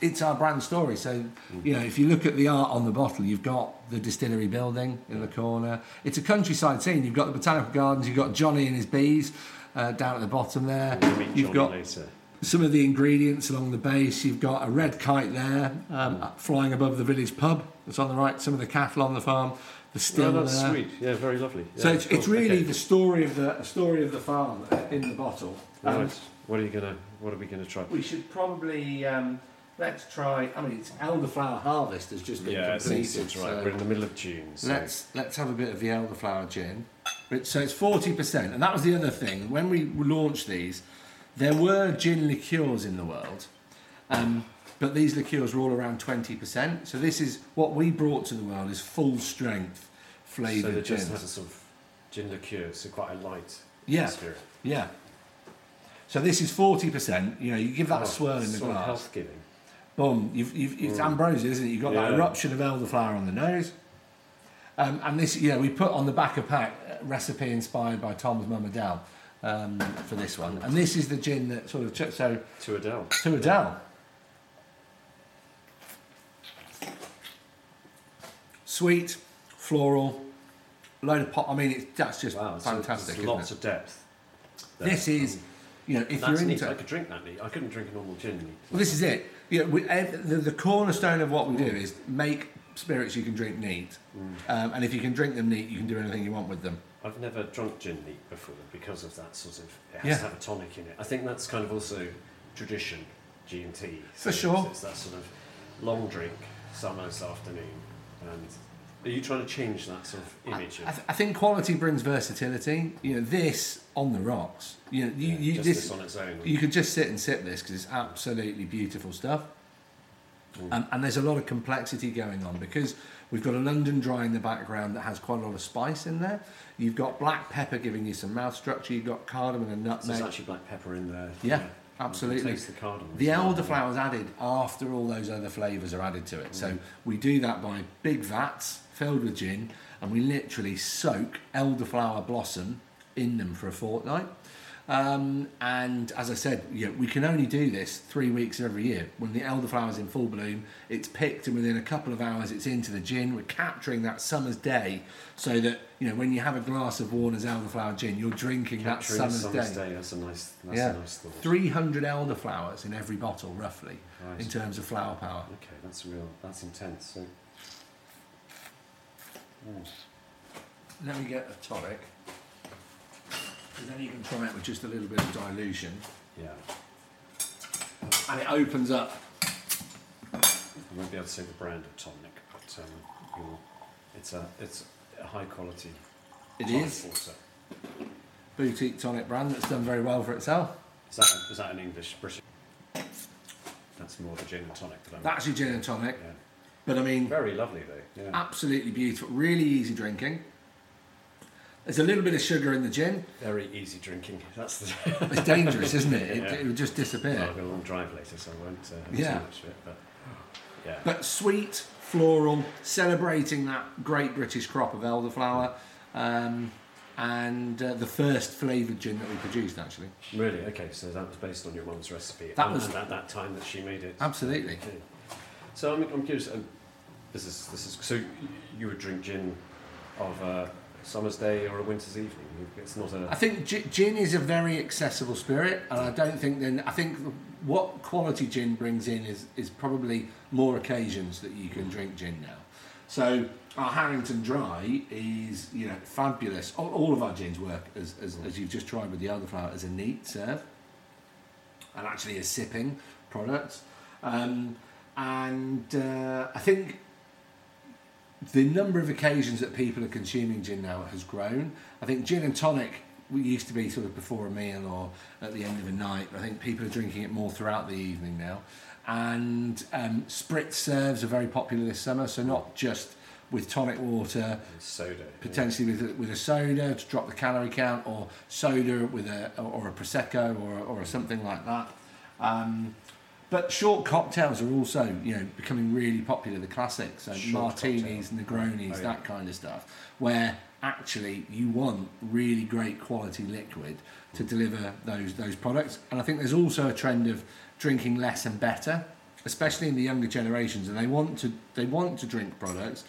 it's our brand story. So you know if you look at the art on the bottle, you've got the distillery building in the corner. It's a countryside scene. You've got the botanical gardens. You've got Johnny and his bees uh, down at the bottom there. We'll You've got later. Some of the ingredients along the base. You've got a red kite there um, flying above the village pub that's on the right. Some of the cattle on the farm. The still Oh, that's there. sweet. Yeah, very lovely. So it's, cool. it's really Okay. the story of the story of the farm in the bottle. Um, Right. What are you gonna? What are we gonna try? We should probably um, let's try. I mean, it's elderflower harvest has just been Yeah, it's completed. decent, right? so We're in the middle of June. So. let's let's have a bit of the elderflower gin. So it's forty percent, and that was the other thing when we launched these. There were gin liqueurs in the world, um, but these liqueurs were all around twenty percent. So this is what we brought to the world is full strength so they flavoured just gin. has a sort of gin liqueur, so quite a light Yeah. spirit. Yeah. So this is forty percent. You know, you give that a swirl in the glass. health giving. Boom, you've, you've, it's ambrosia, isn't it? You've got that eruption of elderflower on the nose. Um, and this, you know, we put on the back of pack uh, recipe inspired by Tom's mum Adele um, for this one. And this is the gin that sort of, so To Adele. to Adele. Sweet, floral, load of pot. I mean, it's, that's just Wow, fantastic. isn't lots of depth. there. This is, you know, if That's you're neat. into I could drink that neat. I couldn't drink a normal gin neat. Well, this is it. You know, we, the, the cornerstone of what we do is make spirits you can drink neat, um, and if you can drink them neat, you can do anything you want with them. I've never drunk gin neat before because of that sort of. It has Yeah. to have a tonic in it. I think that's kind of also tradition. G and T. For sure. It's that sort of long drink, summer's afternoon, and are you trying to change that sort of image? I, of, th- I think quality brings versatility. You know, this on the rocks. You know, you, Yeah, you just this, this on its own. You could just sit and sip this because it's absolutely beautiful stuff. Mm. Um, and there's a lot of complexity going on because we've got a London dry in the background that has quite a lot of spice in there. You've got black pepper giving you some mouth structure. You've got cardamom and so nutmeg. there's actually black pepper in there. Yeah, can absolutely. taste the cardamom. The as well. elderflower's added after all those other flavours are added to it. Mm. So we do that by big vats filled with gin, and we literally soak elderflower blossom in them for a fortnight. Um, and as I said, you know, we can only do this three weeks every year. When the elderflower's in full bloom, it's picked, and within a couple of hours, it's into the gin. We're capturing that summer's day, so that you know when you have a glass of Warner's elderflower gin, you're drinking Capturing that summer's, summer's day. That's a nice. That's yeah, a nice thought. 300 elderflowers in every bottle, roughly, Right. in terms of flower power. Okay, that's real. That's intense. So, Let me get a tonic. Because then you can try it with just a little bit of dilution. yeah, And it opens up. I won't be able to say the brand of tonic, but um, it's a it's a high quality. It tonic is. water. Boutique tonic brand that's done very well for itself. Is that is that an English British? That's more the gin and tonic. That I'm, That's your gin and tonic. yeah. But I mean, Very lovely though. Yeah. absolutely beautiful. Really easy drinking. There's a little bit of sugar in the gin. Very easy drinking. That's the. It's dangerous, isn't it? It, Yeah. it would just disappear. I've got a long drive later, so I won't uh, have Yeah. too much of it. But yeah, But sweet, floral, celebrating that great British crop of elderflower. Um, and uh, the first flavoured gin that we produced, actually. really, okay. So that was based on your mum's recipe. That was- at that time that she made it. Absolutely. Okay. So I'm, I'm curious. Um, this is this is so you would drink gin of a summer's day or a winter's evening. It's not a. I think gin is a very accessible spirit, and I don't think then I think what quality gin brings in is is probably more occasions that you can drink gin now. So our Harrington Dry is you know fabulous. All, all of our gins work as, as, as you've just tried with the elderflower as a neat serve, and actually a sipping product. Um, and uh, I think the number of occasions that people are consuming gin now has grown. I think gin and tonic used to be sort of before a meal or at the end of a night. I think people are drinking it more throughout the evening now. And um, spritz serves are very popular this summer, so not just with tonic water, soda. yeah. potentially with a, with a soda to drop the calorie count, or soda with a or a prosecco or or something like that. Um, but short cocktails are also you know becoming really popular. The classics, so Short martinis, Negronis, Oh, yeah. that kind of stuff, where actually you want really great quality liquid to deliver those those products. And I think there's also a trend of drinking less and better, especially in the younger generations, and they want to they want to drink products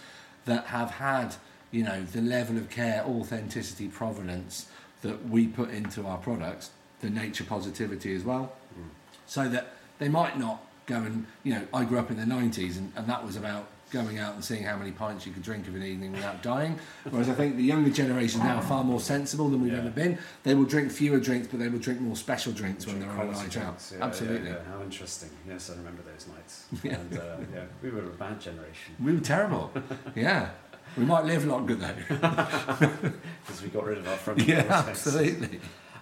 that have had you know the level of care, authenticity, provenance that we put into our products, the nature positivity as well, mm. so that they might not go and you know I grew up in the 90s and, and that was about going out and seeing how many pints you could drink of an evening without dying whereas I think the younger generation now are far more sensible than we've Yeah. ever been they will drink fewer drinks but they will drink more special drinks when they're on a night out yeah, absolutely Yeah. How interesting. Yes, I remember those nights. Yeah. And uh, yeah, we were a bad generation we were terrible yeah we might live longer though because we got rid of our front. yeah absolutely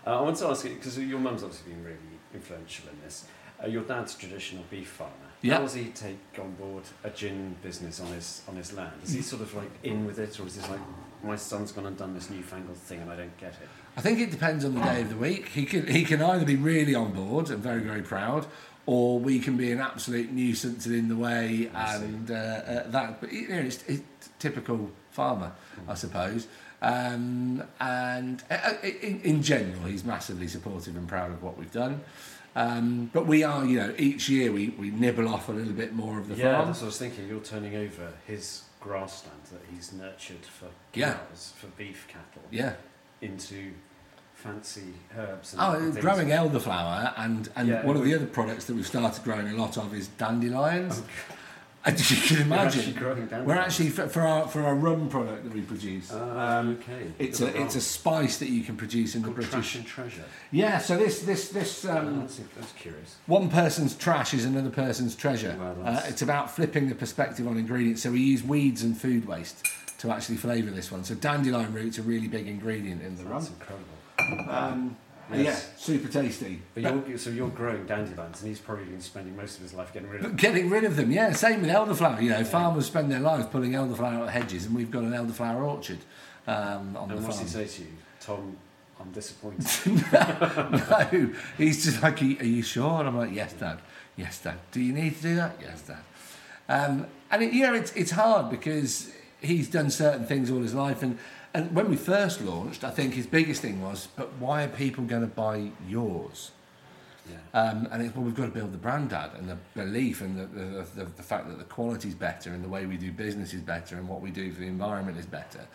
Uh, I want to ask you because your mum's obviously been really influential in this. Uh, your dad's traditional beef farmer. Yeah. How does he take on board a gin business on his on his land? Is he sort of like in with it, or is this like my son's gone and done this newfangled thing and I don't get it? I think it depends on the day of the week. He can he can either be really on board and very very proud, or we can be an absolute nuisance and in the way, and uh, uh, that. But you know, it's, it's typical farmer, I suppose. Um, and uh, uh, in, in general, he's massively supportive and proud of what we've done. Um, but we are, you know, each year we, we nibble off a little bit more of the yeah, farm. what I was thinking. You're turning over his grassland that he's nurtured for Yeah. cows, for beef cattle, Yeah. into fancy herbs. And Oh, things. growing elderflower, and and Yeah, one of the other products that we've started growing a lot of is dandelions. As you can imagine, actually growing dandelions. we're actually for, for our for our rum product that we produce. Um, okay. it's a it's a spice that you can produce in the British. trash and treasure. Yeah, so this this this Oh, um, that's, that's curious. one person's trash is another person's treasure. Well, uh, it's about flipping the perspective on ingredients. So we use weeds and food waste to actually flavour this one. So dandelion root's a really big ingredient in the That's rum. incredible. Um, Yes. Yeah, super tasty. But you're, so you're growing dandelions, and he's probably been spending most of his life getting rid of them. getting rid of them, yeah. Same with elderflower. You know, farmers spend their lives pulling elderflower out of hedges, and we've got an elderflower orchard um, on And the what's he say to you? Tom, I'm disappointed. no, he's just like, "Are you sure?" And I'm like, "Yes, Dad. Yes, Dad. Do you need to do that? Yes, Dad." Um, and it, you know, it's it's hard because he's done certain things all his life, and and when we first launched, I think his biggest thing was, "But why are people going to buy yours?" yeah. Um, and it's well, we've got to build the brand, Dad, and the belief and the, the, the, the fact that the quality is better and the way we do business is better and what we do for the environment is better.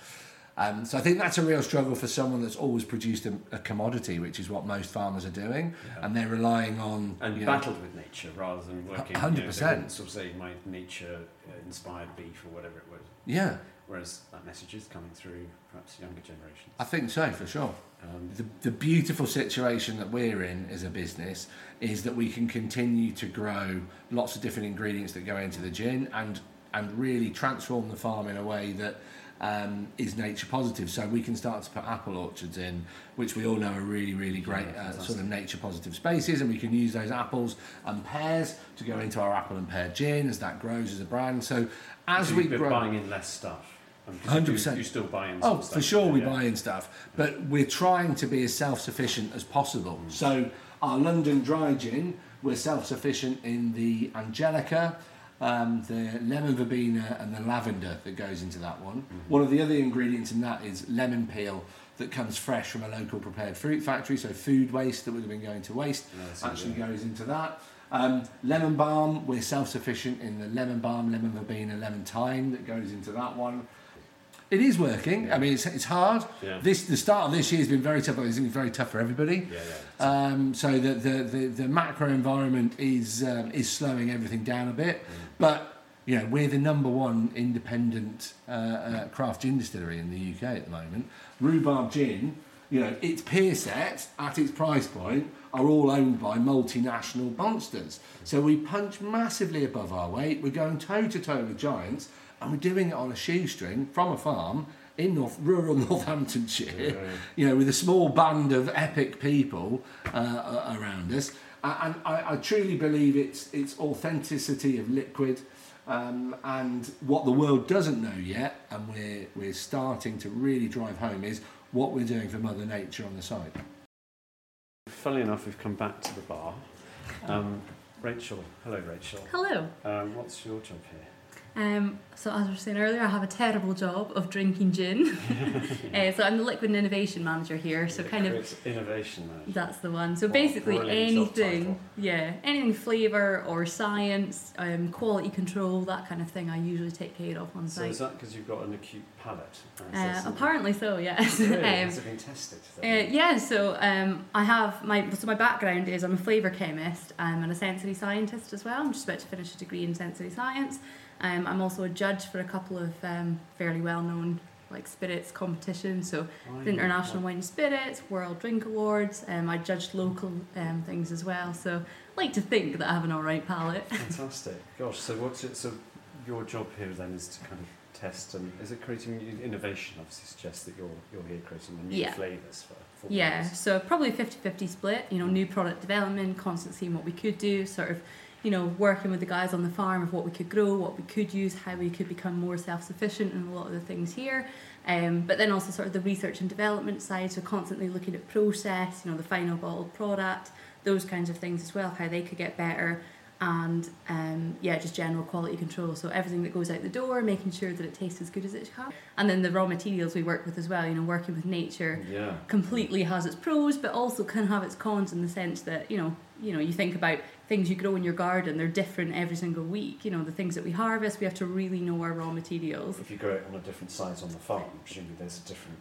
Um, so I think that's a real struggle for someone that's always produced a, a commodity, which is what most farmers are doing, and they're relying on and you know, battled with nature rather than working. Hundred you know, percent. sort of say my nature-inspired beef or whatever it was. Yeah, Whereas that message is coming through perhaps younger generations. I think so for sure. Um, The, the beautiful situation that we're in as a business is that we can continue to grow lots of different ingredients that go into the gin and and really transform the farm in a way that um, is nature positive. So we can start to put apple orchards in, which we all know are really, really great Yeah, uh, sort of nature positive spaces, and we can use those apples and pears to go into our apple and pear gin as that grows as a brand. So as so we grow, buying in less stuff. Um, you do- 100%. You still buy in. Oh, for sure, we yeah. buy in stuff, but we're trying to be as self-sufficient as possible. Mm. So our London dry gin, we're self-sufficient in the Angelica, um, the lemon verbena, and the lavender that goes into that one. Mm-hmm. One of the other ingredients in that is lemon peel that comes fresh from a local prepared fruit factory. So food waste that would have been going to waste Yeah, I see, actually yeah. goes into that. Um, lemon balm, we're self-sufficient in the lemon balm, lemon verbena, lemon thyme that goes into that one. It is working. I mean, it's, it's hard. Yeah. This the start of this year has been very tough. It's very tough for everybody. Yeah, yeah. Um, so the, the, the, the macro environment is um, is slowing everything down a bit. But you know, we're the number one independent uh, uh, craft gin distillery in the UK at the moment. Rhubarb Gin, you know, its peer set at its price point are all owned by multinational monsters. So we punch massively above our weight. We're going toe to toe with giants, and we're doing it on a shoestring from a farm in North, rural Northamptonshire, you know, with a small band of epic people uh, around us. And I, I truly believe it's, it's authenticity of liquid um, and what the world doesn't know yet, and we're, we're starting to really drive home, is what we're doing for Mother Nature on the site. Funnily enough, we've come back to the bar. Um, Rachel, hello, Rachel. Hello. Um, what's your job here? Um, so as I was saying earlier, I have a terrible job of drinking gin. uh, so I'm the liquid and innovation manager here. So kind of innovation manager. that's the one. So What basically anything, yeah, anything flavour or science, um, quality control, that kind of thing. I usually take care of on So is that because you've got an acute palate? Uh, apparently so, yes. Really? um, Has it been tested? Uh, yeah, so um, I have my so my background is I'm a flavour chemist um, and a sensory scientist as well. I'm just about to finish a degree in sensory science. Um, I'm also a judge for a couple of um, fairly well known like spirits competitions. So Oh, the. International Wine Spirits, World Drink Awards. Um, I judged local um, things as well. So I like to think that I have an all right palate. Fantastic. Gosh, so what's it, so your job here then is to kind of test and is it creating innovation? Obviously, suggests that you're you're here creating the new Yeah. flavours for. for Yeah, so probably 50-50 split, you know, new product development, constant seeing what we could do, sort of, you know, working with the guys on the farm of what we could grow, what we could use, how we could become more self-sufficient in a lot of the things here. Um, but then also sort of the research and development side, so constantly looking at process, you know, the final bottled product, those kinds of things as well, how they could get better. And um, yeah, just general quality control. So everything that goes out the door, making sure that it tastes as good as it can. And then the raw materials we work with as well. You know, working with nature, Yeah. completely has its pros but also can have its cons in the sense that you know you know you think about things you grow in your garden they're different every single week you know the things that we harvest we have to really know our raw materials If you grow it on a different size on the farm, presumably there's a different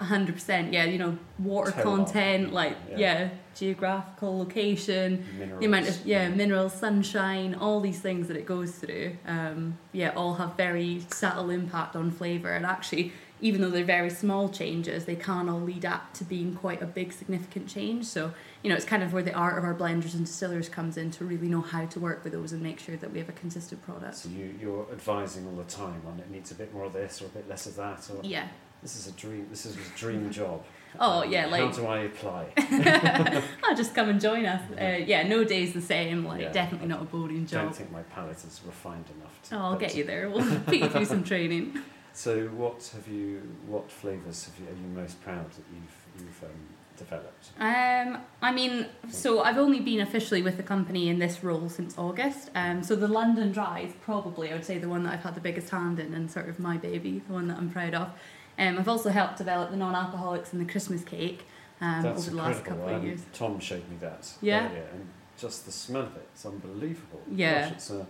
hundred percent. Yeah, you know, water content, like Yeah. yeah. geographical location, Minerals. the amount of yeah minerals, sunshine, all these things that it goes through. Um, yeah, all have very subtle impact on flavour, and actually, even though they're very small changes, they can all lead up to being quite a big significant change. So you know, it's kind of where the art of our blenders and distillers comes in to really know how to work with those and make sure that we have a consistent product. So you, you're advising all the time on it needs a bit more of this or a bit less of that. Or Yeah. This is a dream. This is a dream job. Oh yeah, like How do I apply? oh, just come and join us. Uh, yeah, no day's the same. Like Yeah. definitely not a boring job. I don't think my palate is refined enough. To, Oh, I'll get you there. We'll put you through some training. So what have you? What flavours have you? Are you most proud that you've you've um, developed? Um, I mean, so I've only been officially with the company in this role since August. Um, so the London Dry is probably, I would say, the one that I've had the biggest hand in and sort of my baby, the one that I'm proud of. Um, I've also helped develop the non-alcoholics and the Christmas cake um, over the last couple of years. Tom showed me that Yeah? earlier, and just the smell of it, it's unbelievable. Yeah. Gosh, it's a,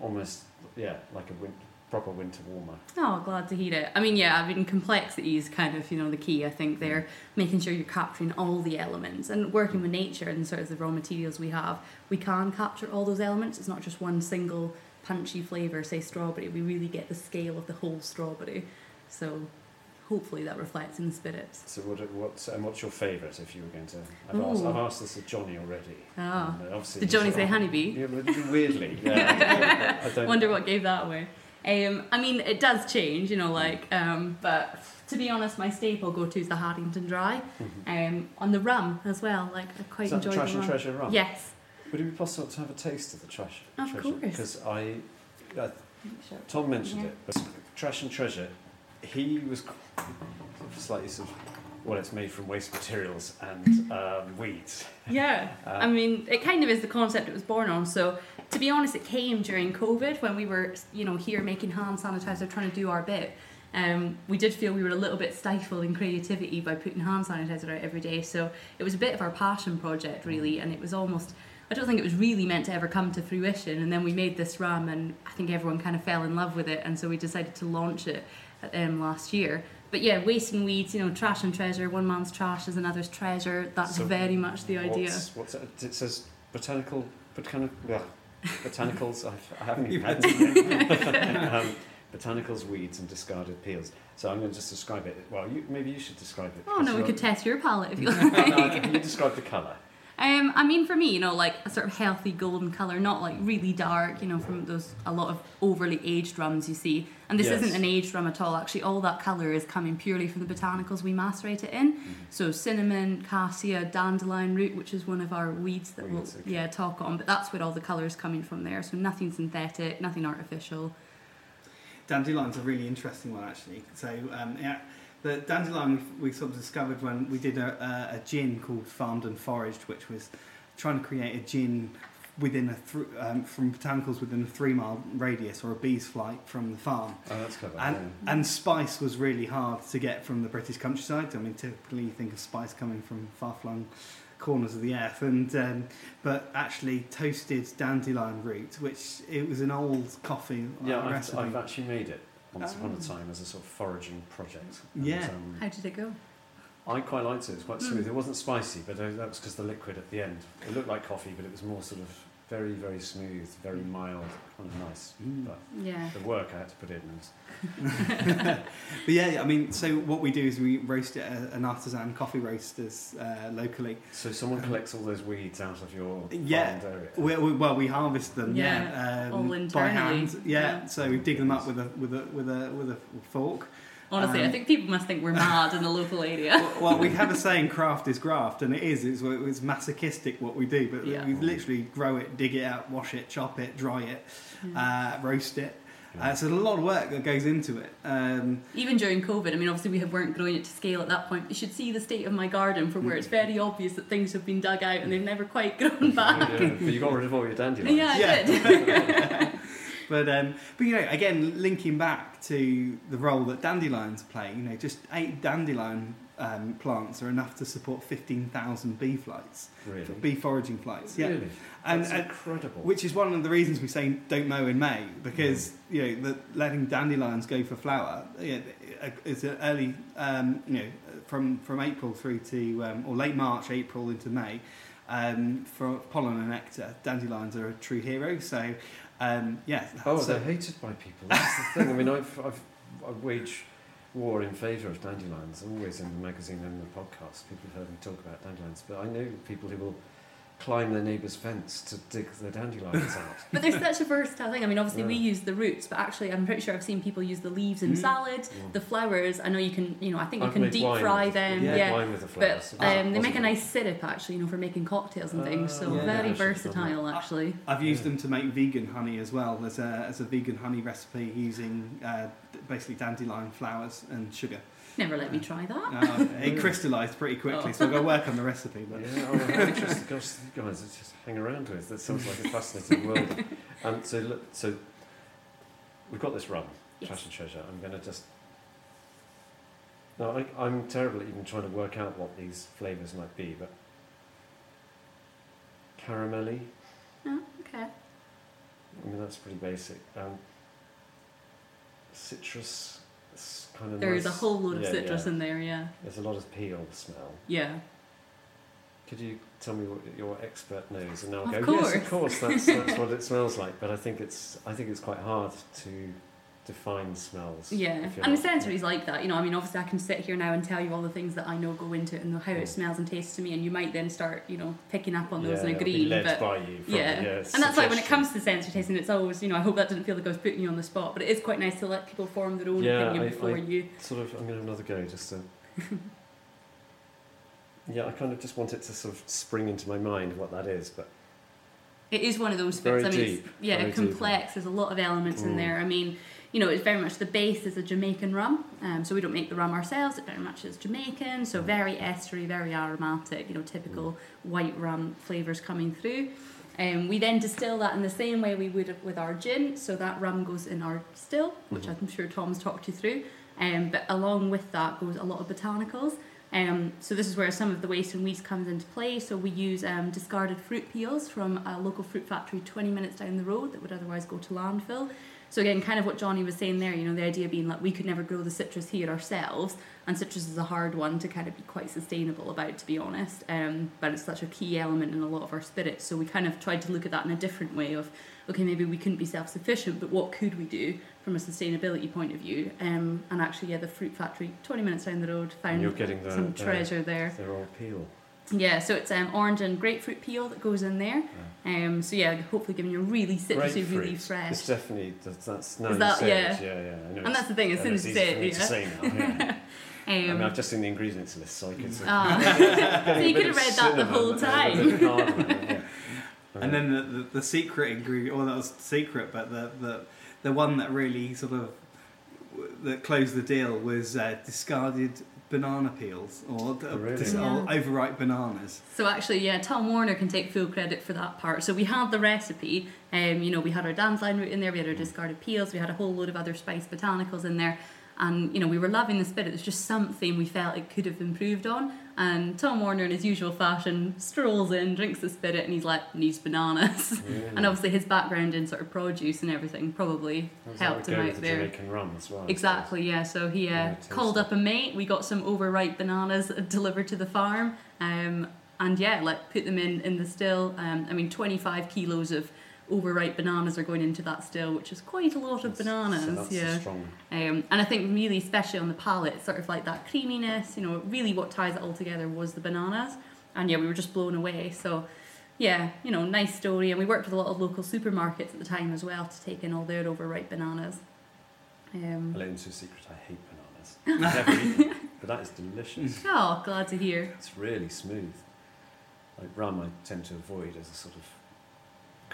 almost yeah, like a win- proper winter warmer. Oh, glad to hear it. I mean, yeah, I mean, complexity is kind of, you know, the key, I think, there. Making sure you're capturing all the elements and working with nature and sort of the raw materials we have, we can capture all those elements. It's not just one single punchy flavour, say strawberry. We really get the scale of the whole strawberry. So hopefully that reflects in the spirits. So what what and what's your favourite if you were going to? I've asked, I've asked this of Johnny already. Ah. And, uh, obviously Did Johnny say honeybee? Yeah, weirdly. Yeah. I don't. Wonder what gave that away. Um, I mean, it does change, you know, like, um, but to be honest, my staple go to is the Harrington Dry. Um, on the rum as well, like, I quite Is enjoy Trash the and. Treasure rum? Yes. Would it be possible to have a taste of the trash? Of treasure? course. Because I, uh, Tom mentioned Yeah. it, but trash and treasure, he was slightly sort of, well, it's made from waste materials and um, weeds. Yeah. Uh, I mean, it kind of is the concept it was born on. So, to be honest, it came during COVID when we were, you know, here making hand sanitizer, trying to do our bit. Um, we did feel we were a little bit stifled in creativity by putting hand sanitizer out every day. So it was a bit of our passion project, really, and it was almost. I don't think it was really meant to ever come to fruition. And then we made this rum, and I think everyone kind of fell in love with it, and so we decided to launch it um, last year. But yeah, waste and weeds, you know, trash and treasure. One man's trash is another's treasure. That's So very much the idea. What's, what's it? it says botanical, botanical, yeah, botanicals. I've, I haven't even had um, botanicals, weeds, and discarded peels. So I'm going to just describe it. Well, you, maybe you should describe it. Oh no, we could test your palate if you No, no, like. can you describe the colour? Um, I mean, for me, you know, like a sort of healthy golden color, not like really dark. You know, from those a lot of overly aged rums you see. And this Yes. isn't an aged rum at all. Actually, all that color is coming purely from the botanicals we macerate it in. Mm-hmm. So cinnamon, cassia, dandelion root, which is one of our weeds that we'll okay. yeah talk on. But that's where all the color is coming from there. So nothing synthetic, nothing artificial. Dandelion's a really interesting one, actually. So, um, yeah, the dandelion we, we sort of discovered when we did a, a, a gin called Farmed and Foraged, which was trying to create a gin within a th- um, from botanicals within a three mile radius or a bee's flight from the farm. Oh, that's clever. And, and spice was really hard to get from the British countryside. I mean, typically you think of spice coming from far flung corners of the earth, and um, but actually toasted dandelion root, which it was an old coffee yeah, I've, recipe. I've actually made it once upon a Oh. time as a sort of foraging project. And, Yeah. um, How did it go? I quite liked it. It was quite Mm. smooth. It wasn't spicy, but uh, that was because the liquid at the end. It looked like coffee, but it was more sort of very, very smooth, very mild, kind of nice. Mm. But Yeah. the work I had to put in was But yeah, I mean, so what we do is we roast it at an artisan coffee roasters uh, locally. So someone collects all those weeds out of your Yeah. area. We, we, well, we harvest them, yeah, Yeah, um, all by hand. Yeah, yeah. so we dig them up with a with a with a with a fork. Honestly, I Um, think people must think we're mad in the local area. well, we have a saying, "Craft is graft," and it is. It's, it's masochistic what we do, but Yeah. we literally grow it, dig it out, wash it, chop it, dry it, uh, roast it. Uh, so there's a lot of work that goes into it. Um, Even during COVID, I mean, obviously we had- weren't growing it to scale at that point. You should see the state of my garden from where it's very obvious that things have been dug out and they've never quite grown back. Yeah, but you got rid of all your dandelions. yeah, I Yeah. did. But um, but you know, again, linking back to the role that dandelions play, you know, just eight dandelion um, plants are enough to support fifteen thousand bee flights, Really? bee foraging flights. Yeah, Really? And- That's and- incredible. which is one of the reasons we say don't mow in May because you know the, letting dandelions go for flower yeah, is an early um, you know from from April through to um, or late March April into May um, for pollen and nectar dandelions are a true hero so um, yeah Oh, so- they're hated by people. That's the thing. I mean, I've, I've I wage war in favour of dandelions. Always in the magazine and the podcast, people have heard me talk about dandelions. But I know people who will climb their neighbour's fence to dig their dandelions out. But they're such a versatile thing. I mean, obviously we use the roots, but actually, I'm pretty sure I've seen people use the leaves in Mhm. salad. The flowers, I know you can. You know, I think you I've can deep fry them. made Yeah. wine with the But flowers. Ah, um, they make a nice syrup actually, you know, for making cocktails and things. So Ah, yeah. very I should've done versatile actually. I've used Yeah. them to make vegan honey as well as a, as a vegan honey recipe using uh, basically dandelion flowers and sugar. Never let me try that. Uh, it crystallised pretty quickly, Oh. so I've got to work on the recipe. But Yeah, oh, how interesting. Gosh, you guys it's just hang around with. That sounds like a fascinating world. Um, so, look, so we've got this rum, Yes. Trash and Treasure. I'm going to just. No, I, I'm terrible at even trying to work out what these flavours might be, but caramelly. Oh, okay. I mean, that's pretty basic. Um, citrus. Kind of There's nice. a whole lot of Yeah, citrus yeah. in there. Yeah. There's a lot of peel smell. Yeah. Could you tell me what your expert knows? And I'll Of go, yes, course. of course, that's, that's what it smells like. But I think it's I think it's quite hard to define smells. Yeah, and the sensory is like that. You know, I mean, obviously, I can sit here now and tell you all the things that I know go into it and how Mm. it smells and tastes to me, and you might then start, you know, picking up on those yeah, and agreeing. But by you. From, yeah, yeah and that's why when it comes to sensory tasting, it's always, you know, I hope that didn't feel like I was putting you on the spot, but it is quite nice to let people form their own Yeah, opinion I- before I- you. sort of, I'm going to have another go just to. yeah, I kind of just want it to sort of spring into my mind what that is, but It is one of those Very bits. I mean, deep, it's, yeah, very deep. complex. There's a lot of elements in Mm. there. I mean, you know, it's very much the base is a Jamaican rum. Um, so we don't make the rum ourselves. It very much is Jamaican. So very estery, very aromatic. You know, typical white rum flavors coming through. Um, we then distill that in the same way we would with our gin. So that rum goes in our still, which Mhm. I'm sure Tom's talked you through. Um, but along with that goes a lot of botanicals. Um, so this is where some of the waste and waste comes into play. So we use um, discarded fruit peels from a local fruit factory 20 minutes down the road that would otherwise go to landfill. So again, kind of what Johnny was saying there, you know, the idea being like we could never grow the citrus here ourselves, and citrus is a hard one to kind of be quite sustainable about, to be honest. Um, but it's such a key element in a lot of our spirits. So we kind of tried to look at that in a different way of, okay, maybe we couldn't be self-sufficient, but what could we do from a sustainability point of view? Um, and actually, yeah, the fruit factory, 20 minutes down the road, found you're getting the, some the- treasure there. They're all peel. Yeah, so it's um, orange and grapefruit peel that goes in there. Um, so yeah, hopefully giving you a really citrusy, really fresh. It's definitely that's, that's now Is you that- say yeah. it. Yeah, yeah. I And that's the thing, as soon it's as you easy say it, yeah. to say now. Yeah. I mean, Um, I've just seen the ingredients list, so I could. Sort of ah. so you could have read that the whole time. time. And then the, the, the secret ingredient, well, that was secret, but the, the, the one that really sort of that closed the deal was uh, discarded banana peels or, Oh, really? dis- or overripe bananas. So actually, yeah, Tom Warner can take full credit for that part. So we had the recipe. Um, you know, we had our dandelion root in there. We had our discarded peels. We had a whole load of other spice botanicals in there. And you know, we were loving the spirit. It was just something we felt it could have improved on. And Tom Warner, in his usual fashion, strolls in, drinks the spirit, and he's like, "Needs bananas." and obviously, his background in sort of produce and everything probably helped him out there. Jamaican rum as well. Exactly, yeah. So he uh, Yeah, called up a mate. We got some overripe bananas delivered to the farm, um, and yeah, like put them in in the still. Um, I mean, twenty five kilos of overripe bananas are going into that still, which is quite a lot of suppose. bananas. So that's yeah. Um, and I think really, especially on the palate, sort of like that creaminess. You know, really what ties it all together was the bananas, and yeah, we were just blown away. So. Yeah, you know, nice story, and we worked with a lot of local supermarkets at the time as well to take in all their overripe bananas. Um, I'll into a secret. I hate bananas. Never eaten but that is delicious. Oh, glad to hear. It's really smooth. Like rum, I tend to avoid as a sort of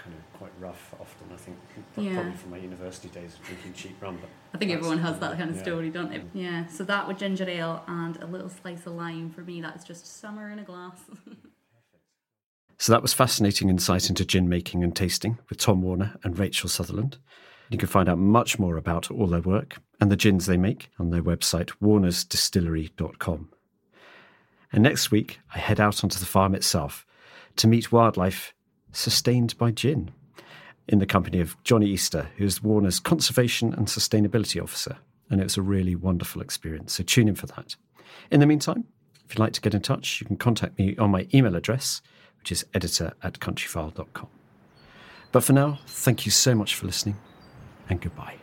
kind of quite rough. Often, I think Yeah. probably from my university days of drinking cheap rum. But I think everyone has that kind of yeah. story, don't they? Mm. Yeah. So that with ginger ale and a little slice of lime for me, that's just summer in a glass. So that was fascinating insight into gin making and tasting with Tom Warner and Rachel Sutherland. You can find out much more about all their work and the gins they make on their website, warnersdistillery.com. And next week, I head out onto the farm itself to meet wildlife sustained by gin in the company of Johnny Easter, who's Warner's Conservation and Sustainability Officer. And it was a really wonderful experience. So tune in for that. In the meantime, if you'd like to get in touch, you can contact me on my email address, which is editor at countryfile.com. But for now, thank you so much for listening and goodbye.